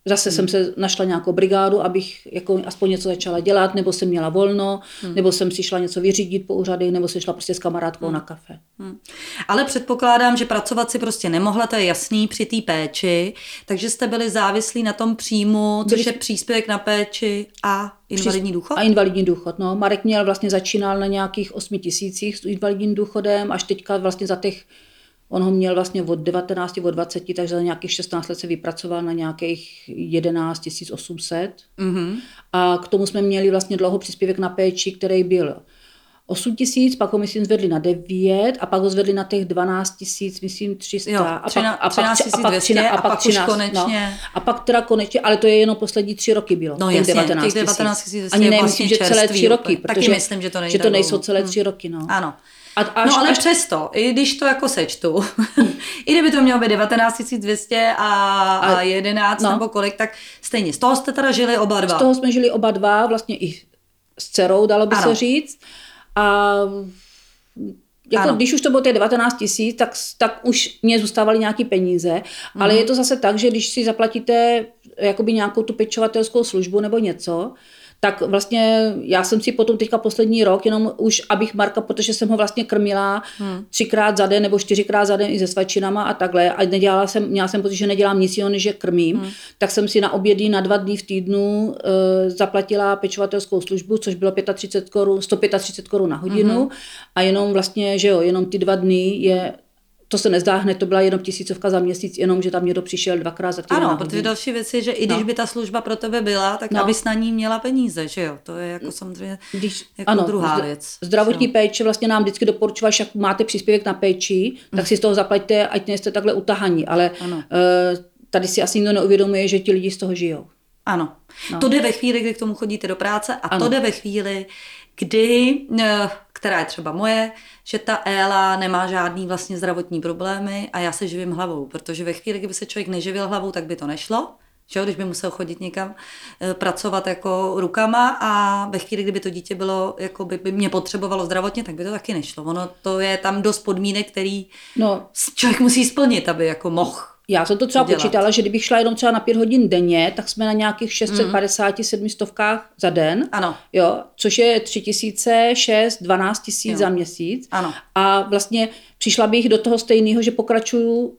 Zase hmm. jsem se našla nějakou brigádu, abych jako aspoň něco začala dělat, nebo jsem měla volno, hmm. nebo jsem si šla něco vyřídit po úřadech, nebo jsem šla prostě s kamarádkou hmm. na kafe. Hmm. Ale předpokládám, že pracovat si prostě nemohla, to je jasný při té péči, takže jste byli závislí na tom příjmu, což Byli- je příspěvek na péči a invalidní důchod? A invalidní důchod, no. Marek měl vlastně začínal na nějakých 8 tisících s invalidním důchodem, až teďka vlastně za těch, on ho měl vlastně od 19, od 20, takže za nějakých 16 let se vypracoval na nějakých 11 800. Mhm. A k tomu jsme měli vlastně dlouho příspěvek na péči, který byl 8 tisíc, pak ho myslím zvedli na 9 a pak ho zvedli na těch 12 tisíc, myslím 300. Jo, a pak, a pak, 13 a pak, 200 třina- a pak už 13, konečně- No, a pak teda konečně, ale to je jenom poslední tři roky bylo. No těch jasně, 19 těch 19 000 Ani je ne, vlastně myslím, že celé tři roky, úplně. Taky protože myslím, že to že to nejsou celé Hm. tři roky. No. Ano. A, až, no ale až, přesto, i když to jako sečtu, i kdyby to mělo být 19 200 a, a A- 11 no. nebo kolik, tak stejně. Z toho jste teda žili oba dva. z toho jsme žili oba dva, vlastně i s dcerou, dalo by Ano. se říct. A jako Ano. když už to bylo těch 19 tisíc, tak, tak už mě zůstávaly nějaké peníze, mm. Mhm. ale je to zase tak, že když si zaplatíte jakoby nějakou tu pečovatelskou službu nebo něco, tak vlastně já jsem si potom teďka poslední rok, jenom už abych Marka, protože jsem ho vlastně krmila hmm. třikrát za den nebo čtyřikrát za den i se svačinama a takhle a nedělala jsem, měla jsem pocit, že nedělám nic jiného, než že krmím, hmm. tak jsem si na obědy na dva dny v týdnu e, zaplatila pečovatelskou službu, což bylo 35 korun, 135 korun na hodinu hmm. a jenom vlastně, že jo, jenom ty dva dny je to se nezdá hned, to byla jenom tisícovka za měsíc, jenom že tam někdo přišel dvakrát za týden. Ano, protože další věc je, že i když No. by ta služba pro tebe byla, tak No. abys na ní měla peníze, že jo? To je jako samozřejmě Když, jako ano, druhá zd- věc. Zdravotní jo? péče vlastně nám vždycky doporučoval, že jak máte příspěvek na péči, tak si z toho zaplaťte, ať nejste takhle utahaní. Ale Ano. eh, tady si asi nikdo neuvědomuje, že ti lidi z toho žijou. Ano. No. To jde ve chvíli, kdy k tomu chodíte do práce a ano. to jde ve chvíli, kdy, eh, která je třeba moje, že ta Éla nemá žádný vlastně zdravotní problémy a já se živím hlavou, protože ve chvíli, kdyby se člověk neživil hlavou, tak by to nešlo. Že když by musel chodit někam eh, pracovat jako rukama a ve chvíli, kdyby to dítě bylo, jako by, by mě potřebovalo zdravotně, tak by to taky nešlo. Ono to je tam dost podmínek, který No, člověk musí splnit, aby jako mohl. Já jsem to třeba Dělat. počítala, že kdybych šla jenom třeba na pět hodin denně, tak jsme na nějakých 650, 700 za den. Ano. Jo, což je 3 tisíce, 6, 12 tisíc za měsíc. Ano. A vlastně přišla bych do toho stejného, že pokračuju,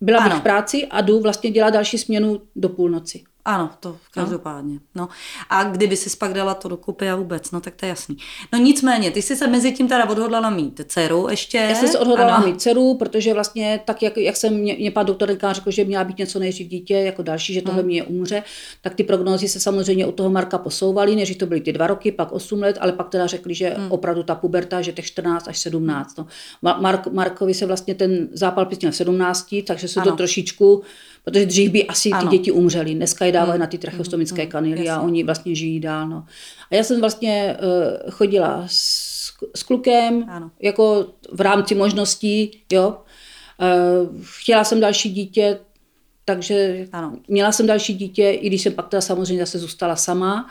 byla bych Ano. v práci a jdu vlastně dělat další směnu do půlnoci. Ano, to každopádně. No. A kdyby si pak dala to dokupy a vůbec, no tak to je jasný. No nicméně, ty jsi se mezi tím teda odhodlala mít dceru ještě. Já jsem se odhodlala ano. mít dceru, protože vlastně tak, jak, jak jsem, mě, mě pan doktorka řekl, že měla být něco nejdřív dítě, jako další, že tohle mě umře, tak ty prognózy se samozřejmě u toho Marka posouvaly, než to byly ty dva roky, pak 8 let, ale pak teda řekli, že opravdu ta puberta, že těch 14 až 17. No. Ma- Mark, Markovi se vlastně ten zápal měl v 17, takže se to Ano. trošičku, protože dřív by asi ty Ano. děti umřely, dneska je dávají na ty tracheostomické kanily a jasně. oni vlastně žijí dál. No. A já jsem vlastně uh, chodila s, s klukem, Ano. jako v rámci možností, jo. Uh, chtěla jsem další dítě, takže Ano. měla jsem další dítě, i když jsem pak teda samozřejmě zase zůstala sama.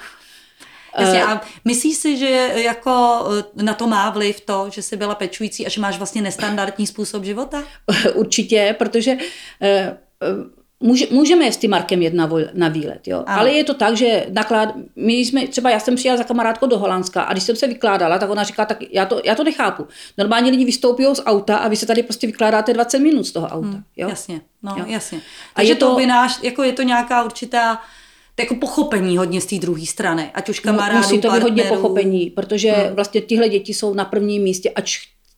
Jasně, a myslíš si, že jako eh, na to má vliv to, že jsi byla pečující a že máš vlastně nestandardní způsob života? Určitě, protože eh, eh, Může, můžeme s tím Markem jet na, vol, na výlet, jo. Ano. Ale je to tak, že naklad, my jsme, třeba já jsem přijela za kamarádkou do Holandska a když jsem se vykládala, tak ona říká, tak já to, já to nechápu. Normálně lidi vystoupí z auta a vy se tady prostě vykládáte 20 minut z toho auta. Hmm, jo? Jasně, no jo. jasně. Takže a je to, to vynáš, jako je to nějaká určitá jako pochopení hodně z té druhé strany, ať už kamarádů, Musí to být hodně pochopení, protože hmm. vlastně tyhle děti jsou na prvním místě, ať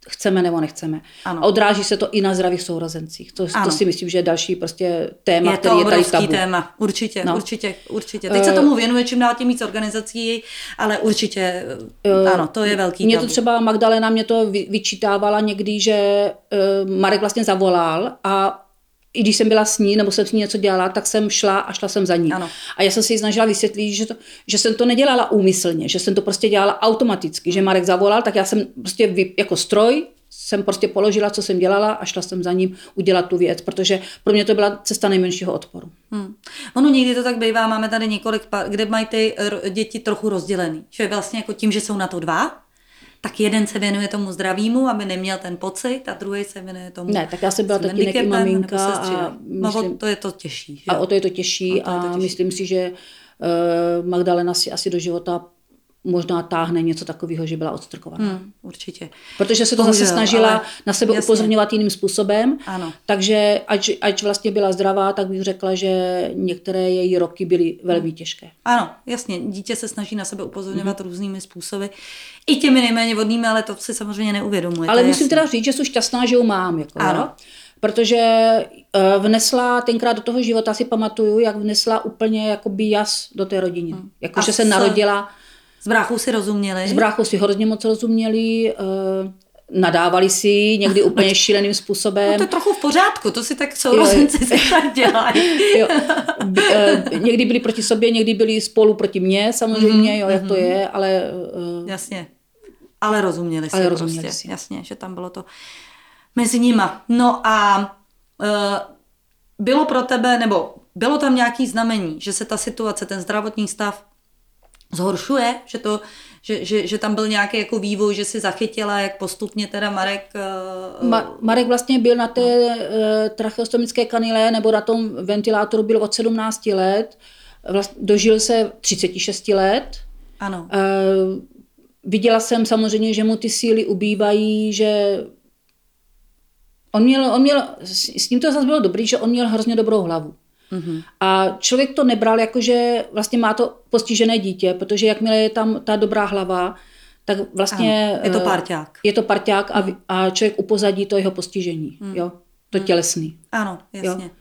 chceme nebo nechceme. Ano. A odráží se to i na zdravých sourozencích. To, to si myslím, že je další prostě téma, je který je tady tabu. téma, určitě, no. určitě, určitě. Teď se tomu věnuje čím dál tím víc organizací, ale určitě, uh, ano, to je velký Mě to třeba Magdalena mě to vyčítávala někdy, že uh, Marek vlastně zavolal a i když jsem byla s ní, nebo jsem s ní něco dělala, tak jsem šla a šla jsem za ní. Ano. A já jsem si ji snažila vysvětlit, že, to, že jsem to nedělala úmyslně, že jsem to prostě dělala automaticky, že Marek zavolal, tak já jsem prostě vy, jako stroj jsem prostě položila, co jsem dělala a šla jsem za ním udělat tu věc, protože pro mě to byla cesta nejmenšího odporu. Hmm. Ono někdy to tak bývá, máme tady několik, kde mají ty děti trochu rozdělený. Že vlastně jako tím, že jsou na to dva, tak jeden se věnuje tomu zdravímu, aby neměl ten pocit, a druhý se věnuje tomu. Ne, tak já jsem byla taky i maminka. A myslím, no, to je to těžší. Že? A o to je to těžší no, to je to těžší. a myslím si, že uh, Magdalena si asi do života možná táhne něco takového, že byla odstrkovaná. Hmm, určitě. Protože se to Bohužel, zase snažila na sebe jasně. upozorňovat jiným způsobem. Ano. Takže ať, ať vlastně byla zdravá, tak bych řekla, že některé její roky byly velmi hmm. těžké. Ano, jasně. Dítě se snaží na sebe upozorňovat hmm. různými způsoby. I těmi nejméně vodnými, ale to si samozřejmě neuvědomuje. Ale musím jasný. teda říct, že jsem šťastná, že ho mám. Jako, ano. Protože eh, vnesla tenkrát do toho života, si pamatuju, jak vnesla úplně jakoby jas do té rodiny. Hmm. Jako, že se narodila s bráchou si rozuměli? S bráchou si hrozně moc rozuměli, uh, nadávali si někdy úplně šíleným způsobem. No to je trochu v pořádku, to si tak sourozenci si tak dělají. jo. Uh, někdy byli proti sobě, někdy byli spolu proti mně, samozřejmě, mm-hmm. jo, jak to mhm. je, ale... Uh, Jasně. Ale rozuměli si ale rozuměli prostě. si. Jasně, že tam bylo to mezi nima. No a bylo pro tebe, nebo bylo tam nějaký znamení, že se ta situace, ten zdravotní stav zhoršuje, že, to, že, že, že tam byl nějaký jako vývoj, že si zachytila, jak postupně teda Marek... Uh, Ma, Marek vlastně byl na té uh, tracheostomické kanile nebo na tom ventilátoru byl od 17 let, vlast, dožil se 36 let. Ano. Uh, viděla jsem samozřejmě, že mu ty síly ubývají, že on měl, on měl, s ním to zase bylo dobrý, že on měl hrozně dobrou hlavu. Mm-hmm. A člověk to nebral jako, že vlastně má to postižené dítě, protože jakmile je tam ta dobrá hlava, tak vlastně... Ano, je to eh, parťák. Je to parťák a, a člověk upozadí to jeho postižení, mm. jo? To mm. tělesný. Ano, jasně. Jo?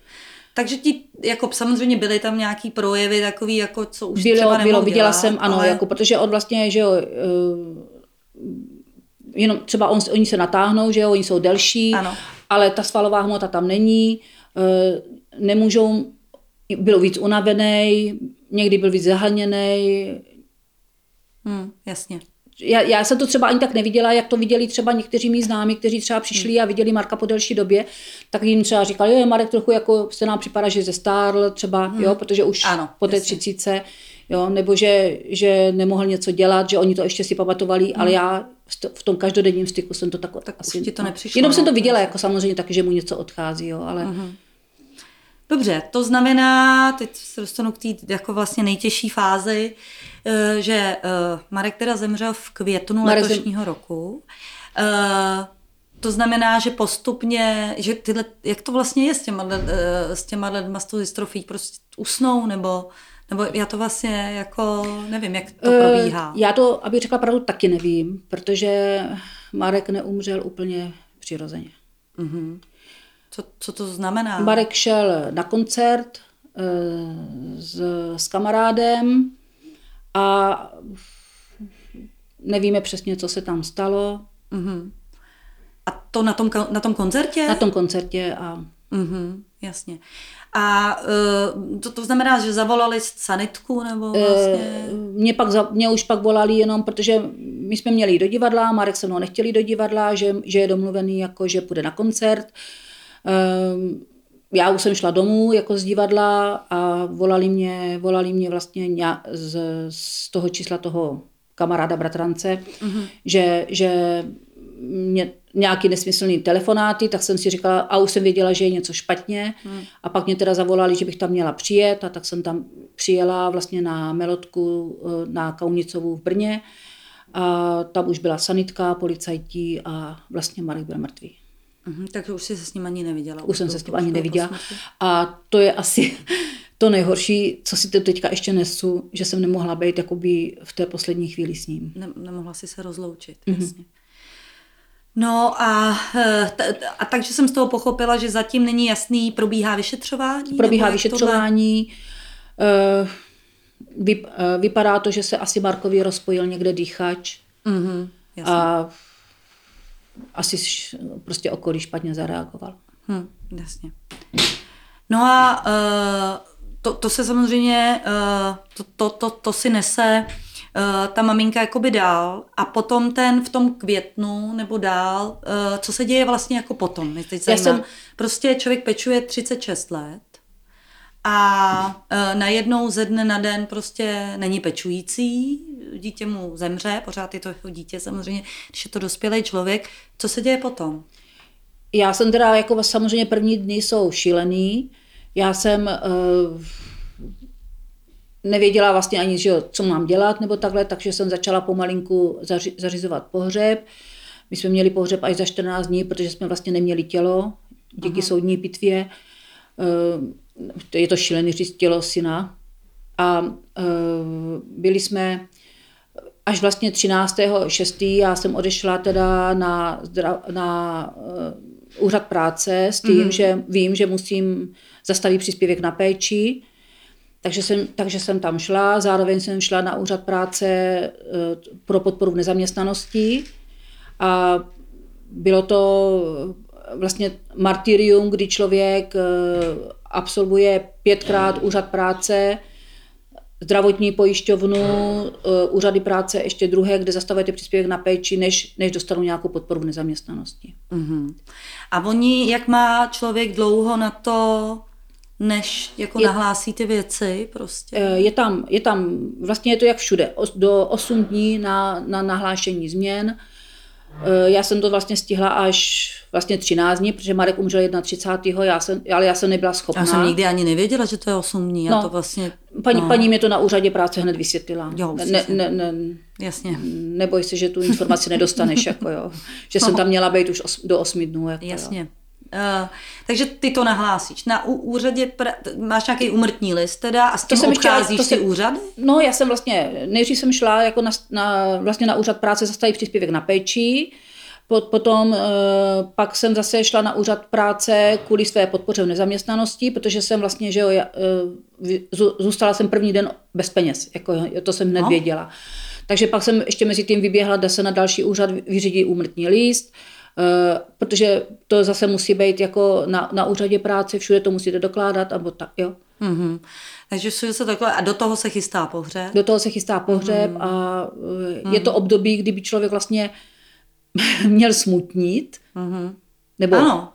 Takže ti, jako samozřejmě byly tam nějaký projevy takový, jako co už bylo, třeba Bylo, viděla dělat, jsem, ano, ale... jako, protože on vlastně, že jo, uh, jenom třeba on, oni se natáhnou, že jo, oni jsou delší, ano. ale ta svalová hmota tam není, uh, nemůžou byl víc unavený, někdy byl víc zahlněný. Hmm, jasně. Já, já jsem to třeba ani tak neviděla, jak to viděli třeba někteří mý známí, kteří třeba přišli hmm. a viděli Marka po delší době, tak jim třeba říkali, jo, Marek trochu jako se nám připadá, že zestárl třeba, hmm. jo, protože už ano, po té třicíce, jo, nebo že, že nemohl něco dělat, že oni to ještě si pamatovali, hmm. ale já v tom každodenním styku jsem to tak, tak asi... Ti to nepřišlo. Jenom no, jsem to viděla, jako samozřejmě taky, že mu něco odchází, jo, ale... Hmm. Dobře, to znamená, teď se dostanu k té jako vlastně nejtěžší fázi, eh, že eh, Marek teda zemřel v květnu Marek letošního zem... roku. Eh, to znamená, že postupně, že tyhle, jak to vlastně je s těma, s těma lidma s tou dystrofí, prostě usnou nebo, nebo já to vlastně jako nevím, jak to probíhá. Já to, aby řekla pravdu, taky nevím, protože Marek neumřel úplně přirozeně. Mm-hmm. Co, co to znamená? Marek šel na koncert e, s, s kamarádem a nevíme přesně, co se tam stalo. Uh-huh. A to na tom, na tom koncertě? Na tom koncertě a... Uh-huh, jasně. A uh, to, to znamená, že zavolali sanitku nebo eh, vlastně? E, mě, pak mě už pak volali jenom, protože my jsme měli jít do divadla, Marek se mnou nechtěli do divadla, že, že je domluvený jako, že půjde na koncert. Já už jsem šla domů jako z divadla a volali mě, volali mě vlastně z, z toho čísla toho kamaráda, bratrance, mm-hmm. že, že mě nějaký nesmyslný telefonáty, tak jsem si říkala, a už jsem věděla, že je něco špatně. Mm. A pak mě teda zavolali, že bych tam měla přijet a tak jsem tam přijela vlastně na Melotku eh, na Kaunicovu v Brně. A tam už byla sanitka, policajti a vlastně Marek byl mrtvý. Mm-hmm, takže už jsi se s ním ani neviděla. Už jsem se s ním ani neviděla. A to je asi to nejhorší, co si to teďka ještě nesu, že jsem nemohla být jakoby v té poslední chvíli s ním. Ne, nemohla si se rozloučit, mm-hmm. jasně. No a, eh, a takže jsem z toho pochopila, že zatím není jasný, probíhá vyšetřování? Probíhá vyšetřování. Tohle? Eh, eh, vypadá to, že se asi Markovi rozpojil někde dýchač. Mm-hmm, a asi prostě okolí špatně zareagoval. Hm, jasně. No a to, to se samozřejmě, to, to, to, to si nese uh, ta maminka jakoby dál a potom ten v tom květnu nebo dál, uh, co se děje vlastně jako potom, mě teď zajímá. Jsem... Prostě člověk pečuje 36 let a uh, najednou ze dne na den prostě není pečující, dítě mu zemře, pořád je to jako dítě samozřejmě, když je to dospělý člověk. Co se děje potom? Já jsem teda, jako samozřejmě první dny jsou šílený. Já jsem uh, nevěděla vlastně ani, že co mám dělat nebo takhle, takže jsem začala pomalinku zaři, zařizovat pohřeb. My jsme měli pohřeb až za 14 dní, protože jsme vlastně neměli tělo díky Aha. soudní pitvě. Eh, je to šílený říct tělo syna. A eh, byli jsme až vlastně 13.6. já jsem odešla teda na, na uh, úřad práce s tím, mm. že vím, že musím zastavit příspěvek na péči, takže jsem, takže jsem tam šla, zároveň jsem šla na úřad práce eh, pro podporu v nezaměstnanosti a bylo to vlastně martyrium, kdy člověk eh, absolvuje pětkrát úřad práce, zdravotní pojišťovnu, eh, úřady práce ještě druhé, kde zastavujete příspěvek na péči, než, než dostanou nějakou podporu v nezaměstnanosti. Uh-huh. A oni, jak má člověk dlouho na to než jako je, nahlásí ty věci prostě? Eh, je tam, je tam, vlastně je to jak všude, do 8 dní na, na nahlášení změn. Eh, já jsem to vlastně stihla až vlastně 13 dní, protože Marek umřel 31. Já jsem, ale já jsem nebyla schopná. Já jsem nikdy ani nevěděla, že to je 8 dní. Já no, to vlastně, paní, no. paní mě to na úřadě práce hned vysvětlila. Jo, ne, ne, ne, Jasně. Neboj se, že tu informaci nedostaneš, jako jo. Že no. jsem tam měla být už os, do 8 dnů. Jako Jasně. Jo. Uh, takže ty to nahlásíš. Na úřadě pra, máš nějaký umrtní list teda a s tím to jsem obcházíš chtěla, to ty úřady? No já jsem vlastně, nejdřív jsem šla jako na, na, vlastně na úřad práce zastavit příspěvek na péči, Potom uh, pak jsem zase šla na úřad práce kvůli své podpoře v nezaměstnanosti, protože jsem vlastně, že jo, uh, zůstala jsem první den bez peněz, jako, to jsem no. věděla. Takže pak jsem ještě mezi tím vyběhla, se na další úřad vyřídí úmrtní list, Eh, protože to zase musí být jako na, na úřadě práce, všude to musíte dokládat, nebo tak, jo. Mm-hmm. Takže všude se takhle, a do toho se chystá pohřeb? Do toho se chystá pohřeb mm-hmm. a mm-hmm. je to období, kdyby člověk vlastně měl smutnit, mm-hmm. nebo... Ano.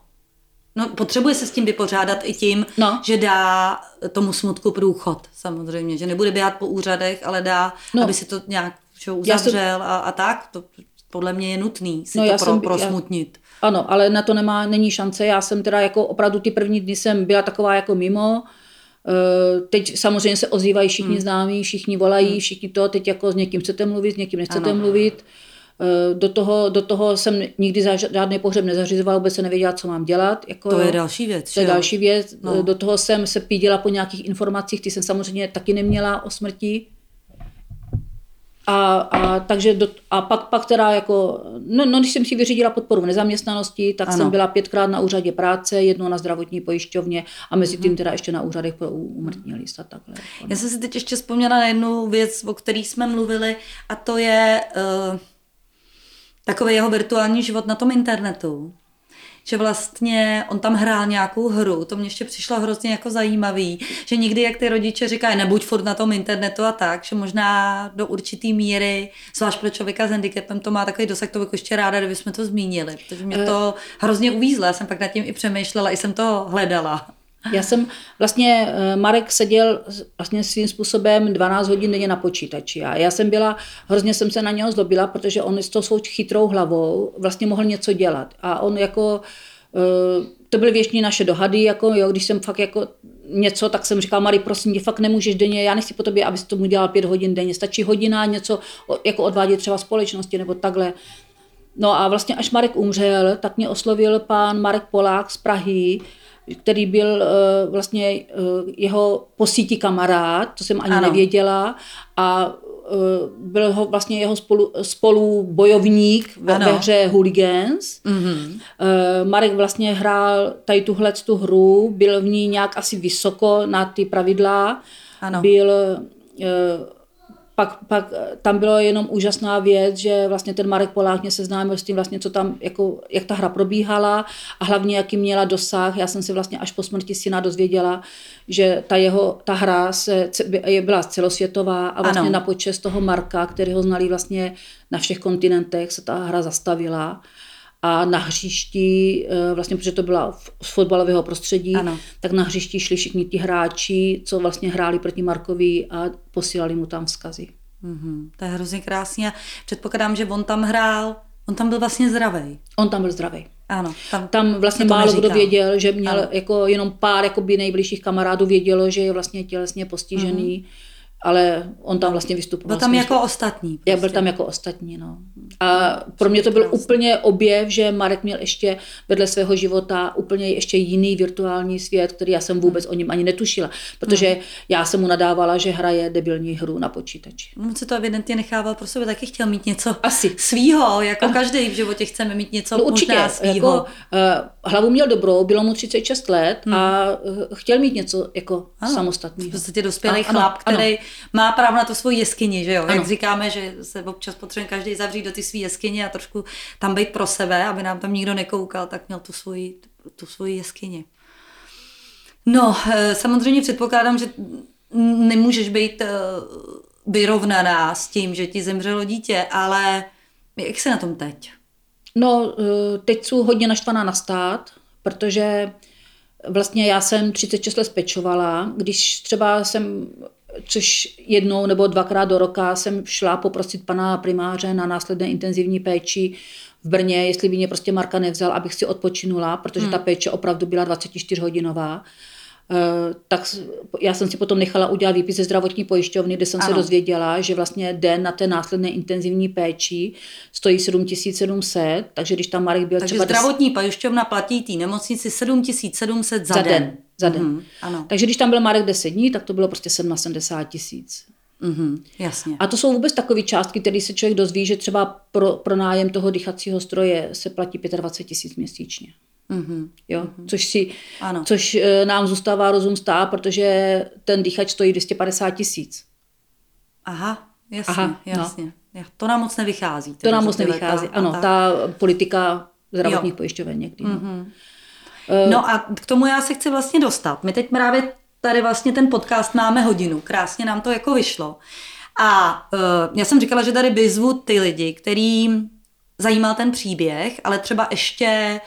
No, potřebuje se s tím vypořádat i tím, no. že dá tomu smutku průchod, samozřejmě, že nebude běhat po úřadech, ale dá, no. aby si to nějak uzavřel jsem... a, a tak. To, podle mě je nutný si no, to já pro, jsem, prosmutnit. Já, ano, ale na to nemá, není šance. Já jsem teda jako opravdu ty první dny jsem byla taková jako mimo. Eh, teď samozřejmě se ozývají všichni hmm. známí, všichni volají, hmm. všichni to, teď jako s někým chcete mluvit, s někým nechcete ano. mluvit. Eh, do toho, do toho jsem nikdy žádný pohřeb nezařizovala, vůbec se nevěděla, co mám dělat. Jako, to je další věc. To je další věc. No. Do toho jsem se pídila po nějakých informacích, ty jsem samozřejmě taky neměla o smrti. A, a, takže do, a pak, pak teda jako, no, no, když jsem si vyřídila podporu v nezaměstnanosti, tak ano. jsem byla pětkrát na úřadě práce, jednou na zdravotní pojišťovně a mezi tím mhm. teda ještě na úřadech pro úmrtní list a takhle. Jako Já jsem si teď ještě vzpomněla na jednu věc, o které jsme mluvili a to je uh, takový jeho virtuální život na tom internetu že vlastně on tam hrál nějakou hru, to mě ještě přišlo hrozně jako zajímavý, že někdy, jak ty rodiče říkají, nebuď furt na tom internetu a tak, že možná do určitý míry, zvlášť pro člověka s handicapem, to má takový dosah, to bych ještě ráda, kdybychom to zmínili, protože mě to hrozně uvízlo, já jsem pak nad tím i přemýšlela, i jsem to hledala. Já jsem vlastně, eh, Marek seděl vlastně svým způsobem 12 hodin denně na počítači a já jsem byla, hrozně jsem se na něho zlobila, protože on s tou svou chytrou hlavou vlastně mohl něco dělat a on jako, eh, to byly většině naše dohady, jako jo, když jsem fakt jako něco, tak jsem říkal, Mari, prosím tě, fakt nemůžeš denně, já nechci po tobě, abys tomu dělal pět hodin denně, stačí hodina něco jako odvádět třeba společnosti nebo takhle. No a vlastně až Marek umřel, tak mě oslovil pán Marek Polák z Prahy, který byl uh, vlastně uh, jeho po síti kamarád, to jsem ani ano. nevěděla, a uh, byl ho vlastně jeho spolu, spolu bojovník ve, ve hře Hooligans. Mm-hmm. Marek vlastně hrál tady tuhle tu hru, byl v ní nějak asi vysoko na ty pravidla, ano. byl pak, pak eh, tam bylo jenom úžasná věc, že vlastně ten Marek Polák mě seznámil s tím vlastně, co tam, jako, jak ta hra probíhala a hlavně, jaký měla dosah. Já jsem si vlastně až po smrti syna dozvěděla, že ta jeho, ta hra se, byla celosvětová a vlastně ano. na počest toho Marka, který ho znali vlastně na všech kontinentech, se ta hra zastavila a na hřišti, eh, vlastně protože to byla z fotbalového prostředí, ano. tak na hřišti šli všichni ti hráči, co vlastně hráli proti Markovi a posílali mu tam vzkazy. Mm-hmm. To je hrozně krásně. Předpokládám, že on tam hrál, on tam byl vlastně zdravý. On tam byl zdravý. Ano, tam, tam vlastně málo neříká. kdo věděl, že měl ano. jako jenom pár jakoby nejbližších kamarádů vědělo, že je vlastně tělesně postižený. Mm-hmm ale on tam vlastně vystupoval. Byl tam jako ostatní. Prostě. Já byl tam jako ostatní, no. A pro mě to byl úplně objev, že Marek měl ještě vedle svého života úplně ještě jiný virtuální svět, který já jsem vůbec o něm ani netušila, protože hmm. já jsem mu nadávala, že hraje debilní hru na počítači. On se to evidentně nechával pro sebe, taky chtěl mít něco Asi. svýho, jako každý v životě chceme mít něco no, určitě, možná svýho. Jako, uh, hlavu měl dobrou, bylo mu 36 let hmm. a uh, chtěl mít něco jako samostatného. V podstatě dospělý chlap, ano, který ano má právo na to svou jeskyni, že jo? Ano. Jak říkáme, že se občas potřebuje každý zavřít do ty své jeskyně a trošku tam být pro sebe, aby nám tam nikdo nekoukal, tak měl tu svoji, tu svoji jeskyni. No, eh, samozřejmě předpokládám, že nemůžeš být eh, vyrovnaná s tím, že ti zemřelo dítě, ale jak se na tom teď? No, eh, teď jsou hodně naštvaná na stát, protože vlastně já jsem 36 let spečovala. Když třeba jsem což jednou nebo dvakrát do roka jsem šla poprosit pana primáře na následné intenzivní péči v Brně, jestli by mě prostě Marka nevzal, abych si odpočinula, protože hmm. ta péče opravdu byla 24 hodinová. Uh, tak já jsem si potom nechala udělat výpis ze zdravotní pojišťovny, kde jsem ano. se dozvěděla, že vlastně den na té následné intenzivní péči stojí 7700, takže když tam Marek byl takže třeba... zdravotní pojišťovna platí té nemocnici 7700 za, za den. den za den. Mm-hmm, ano. Takže když tam byl Marek 10 dní, tak to bylo prostě 77 tisíc. Mm-hmm, jasně. A to jsou vůbec takové částky, které se člověk dozví, že třeba pro, pro nájem toho dýchacího stroje se platí 25 tisíc měsíčně. Mm-hmm. Jo? Mm-hmm. Což, si, ano. což e, nám zůstává rozum stát, protože ten dýchač stojí 250 tisíc. Aha, jasně, Aha, no. jasně. No. To nám moc nevychází. To nám moc nevychází, ano. Ta, ta politika zdravotních pojišťoven někdy. No. Mm-hmm. Eh, no a k tomu já se chci vlastně dostat. My teď právě tady vlastně ten podcast máme hodinu. Krásně nám to jako vyšlo. A uh, já jsem říkala, že tady vyzvu ty lidi, kterým zajímal ten příběh, ale třeba ještě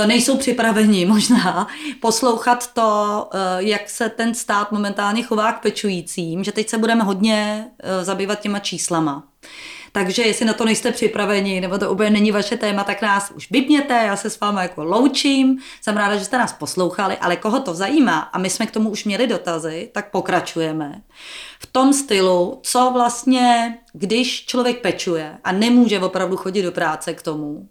uh, nejsou připraveni možná poslouchat to, jak se ten stát momentálně chová k pečujícím, že teď se budeme hodně zabývat těma číslama. Takže jestli na to nejste připraveni, nebo to úplně není vaše téma, tak nás už vypněte, já se s vámi jako loučím. Jsem ráda, že jste nás poslouchali, ale koho to zajímá, a my jsme k tomu už měli dotazy, tak pokračujeme. V tom stylu, co vlastně, když člověk pečuje a nemůže opravdu chodit do práce k tomu,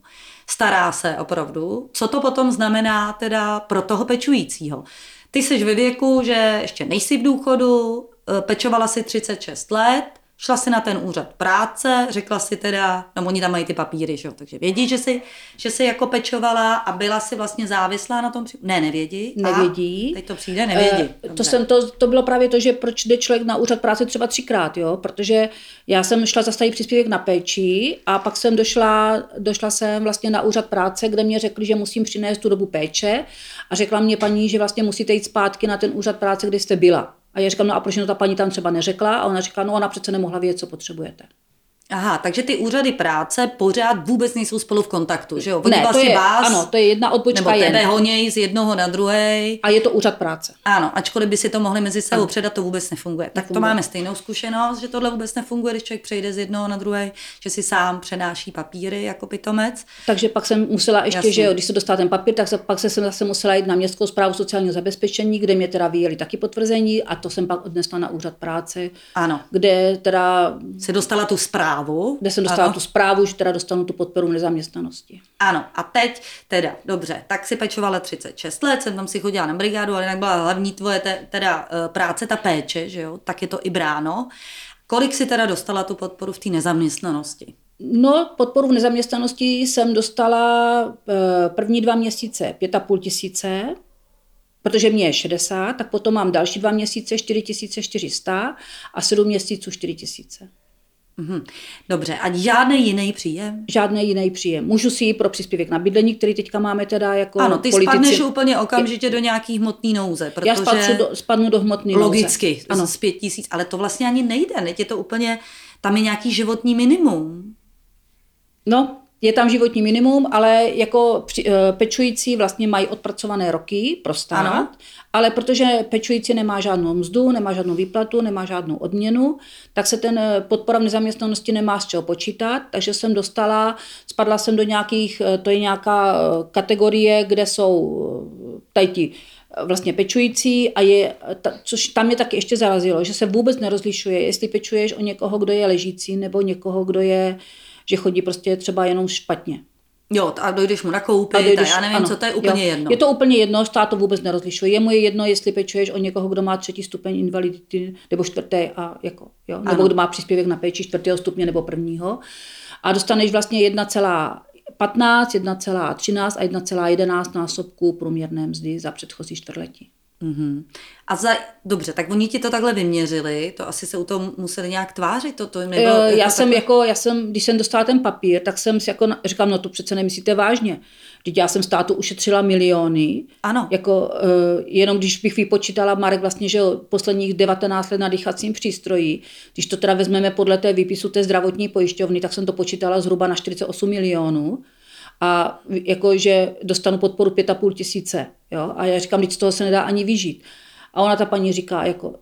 stará se opravdu, co to potom znamená teda pro toho pečujícího. Ty jsi ve věku, že ještě nejsi v důchodu, eh, pečovala si 36 let, Šla si na ten úřad práce, řekla si teda, no oni tam mají ty papíry, že jo, takže vědí, že si, že si jako pečovala a byla si vlastně závislá na tom, ne, nevědí. Nevědí. A teď to přijde, nevědí. Uh, to, jsem, to, to bylo právě to, že proč jde člověk na úřad práce třeba třikrát, jo, protože já jsem šla zastavit příspěvek na péči a pak jsem došla, došla jsem vlastně na úřad práce, kde mě řekli, že musím přinést tu dobu péče a řekla mě paní, že vlastně musíte jít zpátky na ten úřad práce, kde jste byla. A já říkám, no a proč to ta paní tam třeba neřekla? A ona říká, no ona přece nemohla vědět, co potřebujete. Aha, takže ty úřady práce pořád vůbec nejsou spolu v kontaktu, že jo? Oni Ne, to vlastně je- vás, ano, to je jedna odbočka nebo tebe honěj z jednoho na druhý. A je to úřad práce. Ano, ačkoliv by si to mohli mezi sebou předat, to vůbec nefunguje. Tak to Nefunguje. máme stejnou zkušenost, že tohle vůbec nefunguje, když člověk přejde z jednoho na druhý, že si sám přenáší papíry jako pitomec. Takže pak jsem musela ještě, Jasně. Že jo, když se dostala ten papír, tak se, pak se jsem zase musela jít na městskou zprávu sociálního zabezpečení, kde mě teda vyjeli taky potvrzení a to jsem pak odnesla na úřad práce, Ano. kde teda Se dostala tu zprávu. Kde jsem dostala ano. tu zprávu, že teda dostanu tu podporu v nezaměstnanosti. Ano, a teď teda, dobře, tak si pečovala 36 let, jsem tam si chodila na brigádu, ale jinak byla hlavní tvoje te, teda eh, práce, ta péče, že jo, tak je to i bráno. Kolik si teda dostala tu podporu v té nezaměstnanosti? No, podporu v nezaměstnanosti jsem dostala eh, první dva měsíce pět a půl tisíce, protože mě je 60, tak potom mám další dva měsíce 4400 a sedm měsíců 4000. Mhm. Dobře, a žádný jiný příjem? Žádný jiný příjem. Můžu si jít pro příspěvek na bydlení, který teďka máme teda jako Ano, ty politici. spadneš úplně okamžitě do nějaký hmotný nouze, protože Já spadnu do, spadnu do hmotný nouze. logicky Ano. z pět tisíc, ale to vlastně ani nejde, teď je to úplně, tam je nějaký životní minimum. No, je tam životní minimum, ale jako při, eh, pečující vlastně mají odpracované roky pro stát, Ano. ale protože pečující nemá žádnou mzdu, nemá žádnou výplatu, nemá žádnou odměnu, tak se ten eh, podpora v nezaměstnanosti nemá z čeho počítat, takže jsem dostala, spadla jsem do nějakých, eh, to je nějaká kategorie, kde jsou tady ti vlastně pečující a je, ta, což tam mě taky ještě zarazilo, že se vůbec nerozlišuje, jestli pečuješ o někoho, kdo je ležící, nebo někoho, kdo je že chodí prostě třeba jenom špatně. Jo, a dojdeš mu nakoupit, A a dojdeš- já nevím, ano, co to je úplně jo. jedno. Je to úplně jedno, stát to vůbec nerozlišuje. Je mu je jedno, jestli pečuješ o někoho, kdo má třetí stupeň invalidity nebo čtvrtý a jako, jo, nebo Ano. kdo má příspěvek na péči čtvrtého stupně nebo prvního. A dostaneš vlastně 1,15, 1,13 a 1,11 násobku průměrné mzdy za předchozí čtvrtletí. Mhm. A za, dobře, tak oni ti to takhle vyměřili, to asi se u toho museli nějak tvářit, to, to nebo Eh, já jako jsem takhle- jako, já jsem, když jsem dostala ten papír, tak jsem si jako říkám, no to přece nemyslíte vážně. Teď já jsem státu ušetřila miliony. Ano. Jako, uh, jenom když bych vypočítala, Marek vlastně, že posledních 19 let na dýchacím přístroji, když to teda vezmeme podle té výpisu té zdravotní pojišťovny, tak jsem to počítala zhruba na 48 milionů a jako, že dostanu podporu 5,5 tisíce. Jo? A já říkám, teď z toho se nedá ani vyžít. A ona ta paní říká, jako,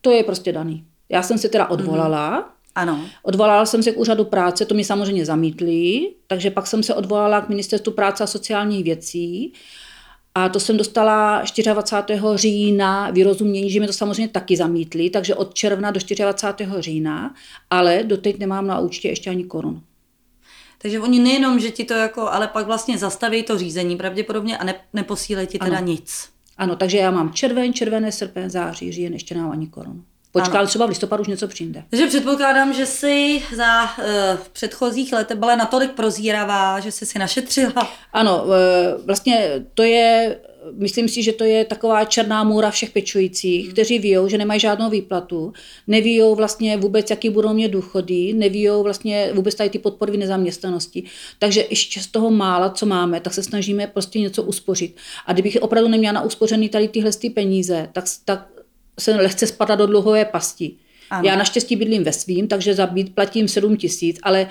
to je prostě daný. Já jsem se teda odvolala, Ano. Odvolala jsem se k úřadu práce, to mi samozřejmě zamítli, takže pak jsem se odvolala k ministerstvu práce a sociálních věcí a to jsem dostala 24. října vyrozumění, že mi to samozřejmě taky zamítli, takže od června do 24. října, ale doteď nemám na účtě ještě ani korunu. Takže oni nejenom, že ti to jako, ale pak vlastně zastaví to řízení pravděpodobně a ne, neposílají ti teda Ano. nic. Ano, takže já mám červen, červené, srpen, září, říjen, ještě nemám ani korunu. Počkám, Ano. třeba v listopadu už něco přijde. Takže předpokládám, že jsi za uh, předchozích letech byla natolik prozíravá, že jsi si našetřila. Ano, e, vlastně to je, myslím si, že to je taková černá můra všech pečujících, kteří ví, že nemají žádnou výplatu, neví vlastně vůbec, jaký budou mít důchody, neví vlastně vůbec tady ty podpory v nezaměstnanosti. Takže ještě z toho mála, co máme, tak se snažíme prostě něco uspořit. A kdybych opravdu neměla na uspořený tady tyhle ty peníze, tak, tak se lehce spadá do dluhové pasti. Ano. Já naštěstí bydlím ve svým, takže za byt platím 7 tisíc, ale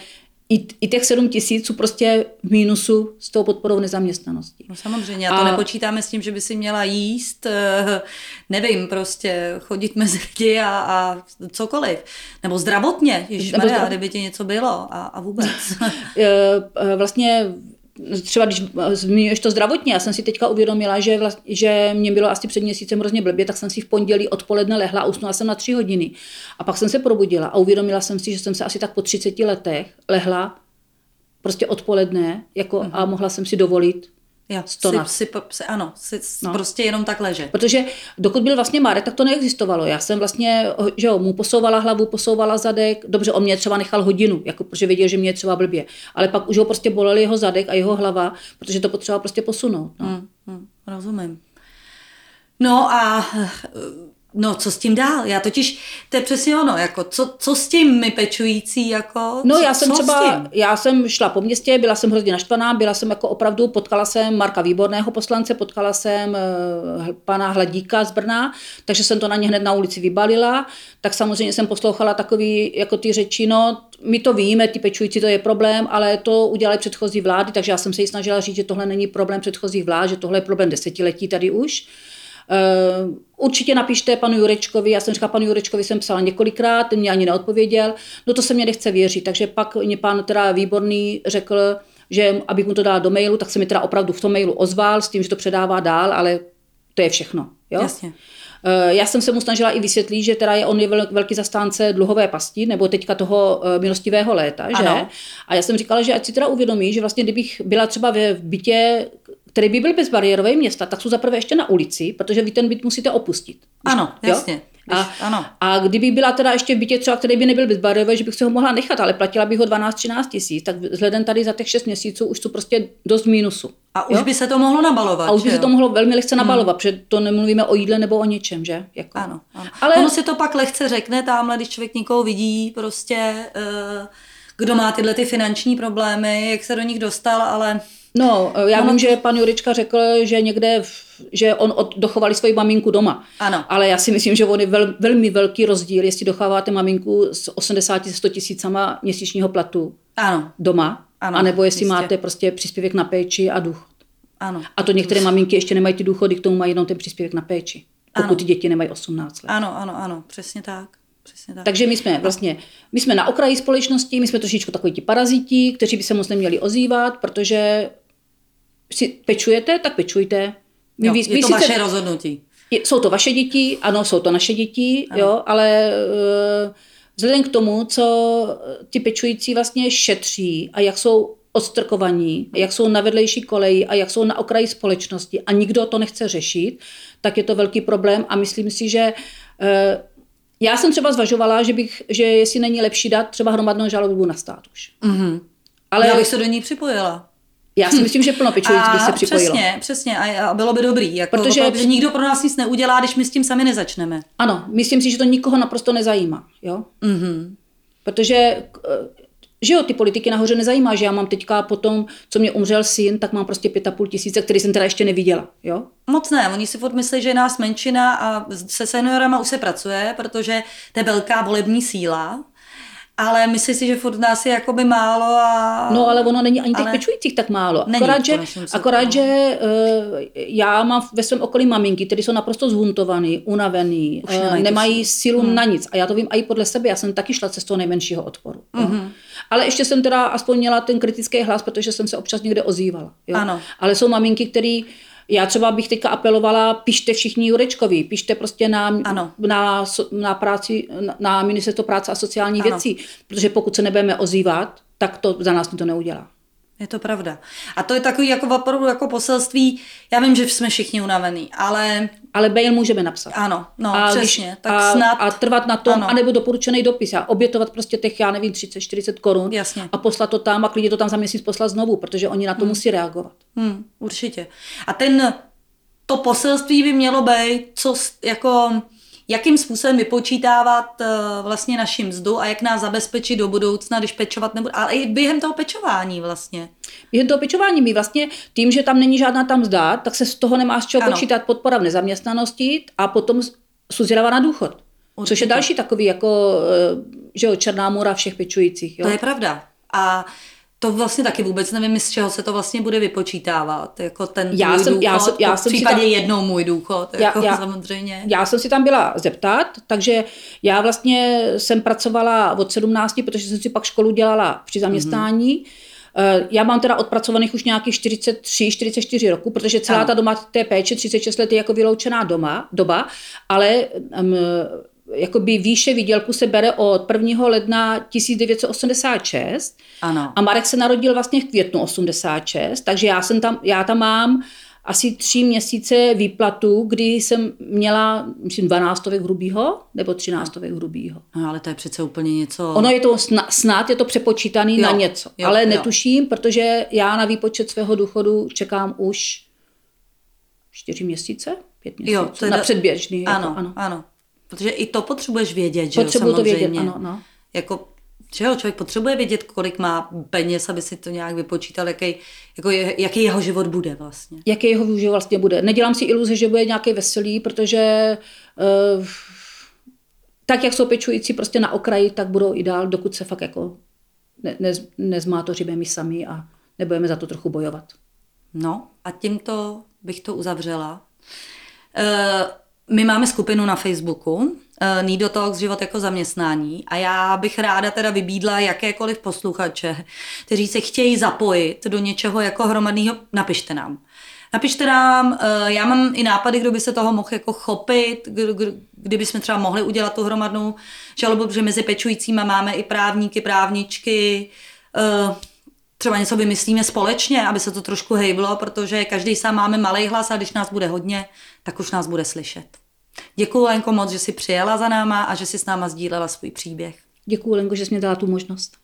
i, i těch 7 tisíc jsou prostě v mínusu s tou podporou nezaměstnanosti. No samozřejmě, a to A- nepočítáme s tím, že by si měla jíst, eh, nevím, prostě chodit mezi lidi a, a cokoliv. Nebo zdravotně, ježišmarja, zdravotně. kdyby ti něco bylo a, a vůbec. E, e, Vlastně třeba když zmiňuješ to zdravotně, já jsem si teďka uvědomila, že, vlast, že mě bylo asi před měsícem hrozně blbě, tak jsem si v pondělí odpoledne lehla a usnula jsem na tři hodiny. A pak jsem se probudila a uvědomila jsem si, že jsem se asi tak po 30 letech lehla prostě odpoledne jako, a mohla jsem si dovolit Jo, si, si, ano, si no. No. prostě jenom tak ležet. Protože dokud byl vlastně Marek, tak to neexistovalo. Já jsem vlastně, že jo, mu posouvala hlavu, posouvala zadek. Dobře, on mě třeba nechal hodinu, jako protože věděl, že mě je třeba blbě. Ale pak už ho prostě bolel jeho zadek a jeho hlava, protože to potřeba prostě posunout. No. Hmm, hmm, rozumím. No a no, co s tím dál? Já totiž, to je přesně ono, jako, co, co s tím my pečující, jako, No co, já jsem co třeba, já jsem šla po městě, byla jsem hrozně naštvaná, byla jsem jako opravdu, potkala jsem Marka Výborného poslance, potkala jsem eh, pana Hladíka z Brna, takže jsem to na ně hned na ulici vybalila, tak samozřejmě jsem poslouchala takový, jako ty řeči, no my to víme, ty pečující, to je problém, ale to udělali předchozí vlády, takže já jsem se jí snažila říct, že tohle není problém předchozích vlád, že tohle je problém desetiletí tady už. Uh, určitě napište panu Jurečkovi, já jsem říkala panu Jurečkovi, jsem psala několikrát, ten mě ani neodpověděl, no to se mě nechce věřit, takže pak mě pan teda výborný řekl, že abych mu to dala do mailu, tak se mi teda opravdu v tom mailu ozval s tím, že to předává dál, ale to je všechno. Jo? Jasně. Eh, já jsem se mu snažila i vysvětlit, že teda je on je velký zastánce dluhové pasti, nebo teďka toho eh, milostivého léta, že? Ano. A já jsem říkala, že ať si teda uvědomí, že vlastně kdybych byla třeba ve bytě, který by byl bezbariérový města, tak jsou zaprvé ještě na ulici, protože vy ten byt musíte opustit. Ano, Jo? jasně. Když, A, ano. a kdyby byla teda ještě v bytě třeba, který by nebyl bezbariérový, že bych si ho mohla nechat, ale platila bych ho 12-13 tisíc, tak vzhledem tady za těch 6 měsíců už jsou prostě dost mínusu. A už jo? by se to mohlo nabalovat. A už by že se jo? to mohlo velmi lehce nabalovat, protože to nemluvíme o jídle nebo o něčem, že? Jako. Ano, ano. Ale- Ale... Ono si to pak lehce řekne tamhle, když člověk někoho vidí, prostě, eh, kdo má tyhle ty finanční problémy, jak se do nich dostal, ale No, já Ono- vím, že pan Jurička řekl, že někde, v, že on od, dochovali svoji maminku doma. Ano. Ale já si myslím, že on je vel, velmi velký rozdíl, jestli dochováte maminku s 80-100 tisícama měsíčního platu ano, doma, Ano, anebo jestli jistě. máte prostě příspěvek na péči a důchod. ano. A to některé maminky ještě nemají ty důchody, k tomu mají jenom ten příspěvek na péči, pokud Ano. ty děti nemají 18 let. Ano, ano, ano, přesně tak. Přesně tak. Takže my jsme vlastně, my jsme na okraji společnosti, my jsme trošičku takový ti paraziti, kteří by se moc neměli ozývat, protože si pečujete, tak pečujte. My, jo, vy- je to sice- vaše rozhodnutí. je- jsou to vaše děti, ano, jsou to naše děti, jo, ale uh, vzhledem k tomu, co ti pečující vlastně šetří a jak jsou odstrkovaní, jak jsou na vedlejší koleji a jak jsou na okraji společnosti a nikdo to nechce řešit, tak je to velký problém a myslím si, že uh, já jsem třeba zvažovala, že, bych, že jestli není lepší dát třeba hromadnou žalobu na stát už. Mhm. Ale Já bych se do ní připojila. Já si myslím, že plno pečujících by se připojilo. Přesně, přesně. A, a bylo by dobrý. Jako, Protože- protože, protože nikdo pro nás nic neudělá, když my s tím sami nezačneme. Ano, myslím si, že to nikoho naprosto nezajímá. Jo? Mhm. Protože, eh, že jo, ty politiky nahoře nezajímá, že já mám teďka potom, co mě umřel syn, tak mám prostě pět a půl tisíce, který jsem teda ještě neviděla. Jo? Moc ne, oni si furt myslí, že je nás menšina a se seniorama už se pracuje, protože to je velká volební síla, ale myslí si, že furt nás je jakoby málo a... No ale ono není ani těch Ale- pečujících tak málo. Není, akorát, že, akorát, no. že eh, já mám ve svém okolí maminky, které jsou naprosto zhuntovaný, unavený, Už nemají tu nemají sílu. Hmm. na nic. A já to vím i podle sebe, já jsem taky šla cestou nejmenšího odporu. jo. Mhm. Ale ještě jsem teda aspoň měla ten kritický hlas, protože jsem se občas někde ozývala. Jo? Ano. Ale jsou maminky, které já třeba bych teďka apelovala, pište všichni Jurečkovi, pište prostě na, Ano. na, na, práci, na, ministerstvo práce a sociální Ano. věcí, protože pokud se nebudeme ozývat, tak to za nás to neudělá. Je to pravda. A to je takový jako opravdu jako poselství, já vím, že jsme všichni unavení, ale Ale mail můžeme napsat. ano, no a, přesně, tak a, snad, a trvat na tom, ano. anebo doporučený dopis a obětovat prostě těch, já nevím, 30-40 korun Jasně. a poslat to tam a klidně to tam za měsíc poslat znovu, protože oni na to musí reagovat. Hmm, určitě. A ten, to poselství by mělo být, co jako, jakým způsobem vypočítávat uh, vlastně naši mzdu a jak nás zabezpečit do budoucna, když pečovat nebude. Ale i během toho pečování vlastně. Během toho pečování my vlastně tím, že tam není žádná tam mzda, tak se z toho nemá z čeho Ano. počítat podpora v nezaměstnanosti a potom suzírava na důchod. Což Určitě. je další takový jako, eh, že jo, černá můra všech pečujících. Jo? To je pravda. A to vlastně taky vůbec nevím, z čeho se to vlastně bude vypočítávat. Jako ten Já jsem- důchod, já jsem- já jsem si případě tam- jednou můj důchod, Já- jako já- samozřejmě. Já jsem si tam byla zeptat, takže já vlastně jsem pracovala od 17, protože jsem si pak školu dělala při zaměstnání. Mm-hmm. Já mám teda odpracovaných už nějakých 43, 44 roku, protože celá Ano. ta doma té péče 36 let je jako vyloučená doma, doba, ale um, jakoby výše výdělku se bere od 1. ledna 1986 Ano. a Marek se narodil vlastně v květnu 86, takže já, jsem tam, já tam mám asi tři měsíce výplatu, kdy jsem měla, myslím, 12 hrubýho nebo 13 hrubýho. No, ale to je přece úplně něco... Ono je to snad, snad je to přepočítaný Jo, na něco, jo, ale jo. netuším, protože já na výpočet svého důchodu čekám už čtyři měsíce, pět měsíců, Jo, to je na da- předběžný. ano, jako, ano. ano. Protože i to potřebuješ vědět, že jo, Potřebuju to samozřejmě. vědět, ano, no. Jako, že jo, člověk potřebuje vědět, kolik má peněz, aby si to nějak vypočítal, jaký, jako je, jaký jeho život bude vlastně. jaký jeho výužil vlastně bude. Nedělám si iluze, že bude nějaký veselý, protože uh, tak, jak jsou pečující prostě na okraji, tak budou i dál, dokud se fakt jako ne, ne, nezmátoříme my sami a nebudeme za to trochu bojovat. No a tímto bych to uzavřela. E, my máme skupinu na Facebooku, e, Nido Talks život jako zaměstnání a já bych ráda teda vybídla jakékoliv posluchače, kteří se chtějí zapojit do něčeho jako hromadného, napište nám. Napište nám, e, já mám i nápady, kdo by se toho mohl jako chopit, kdyby jsme třeba mohli udělat tu hromadnou žalobu, protože mezi pečujícíma máme i právníky, právničky, třeba něco vymyslíme společně, aby se to trošku hejblo, protože každý sám máme malý hlas a když nás bude hodně, tak už nás bude slyšet. Děkuji Lenko moc, že jsi přijela za náma a že jsi s náma sdílela svůj příběh. Děkuji Lenko, že jsi mě dala tu možnost.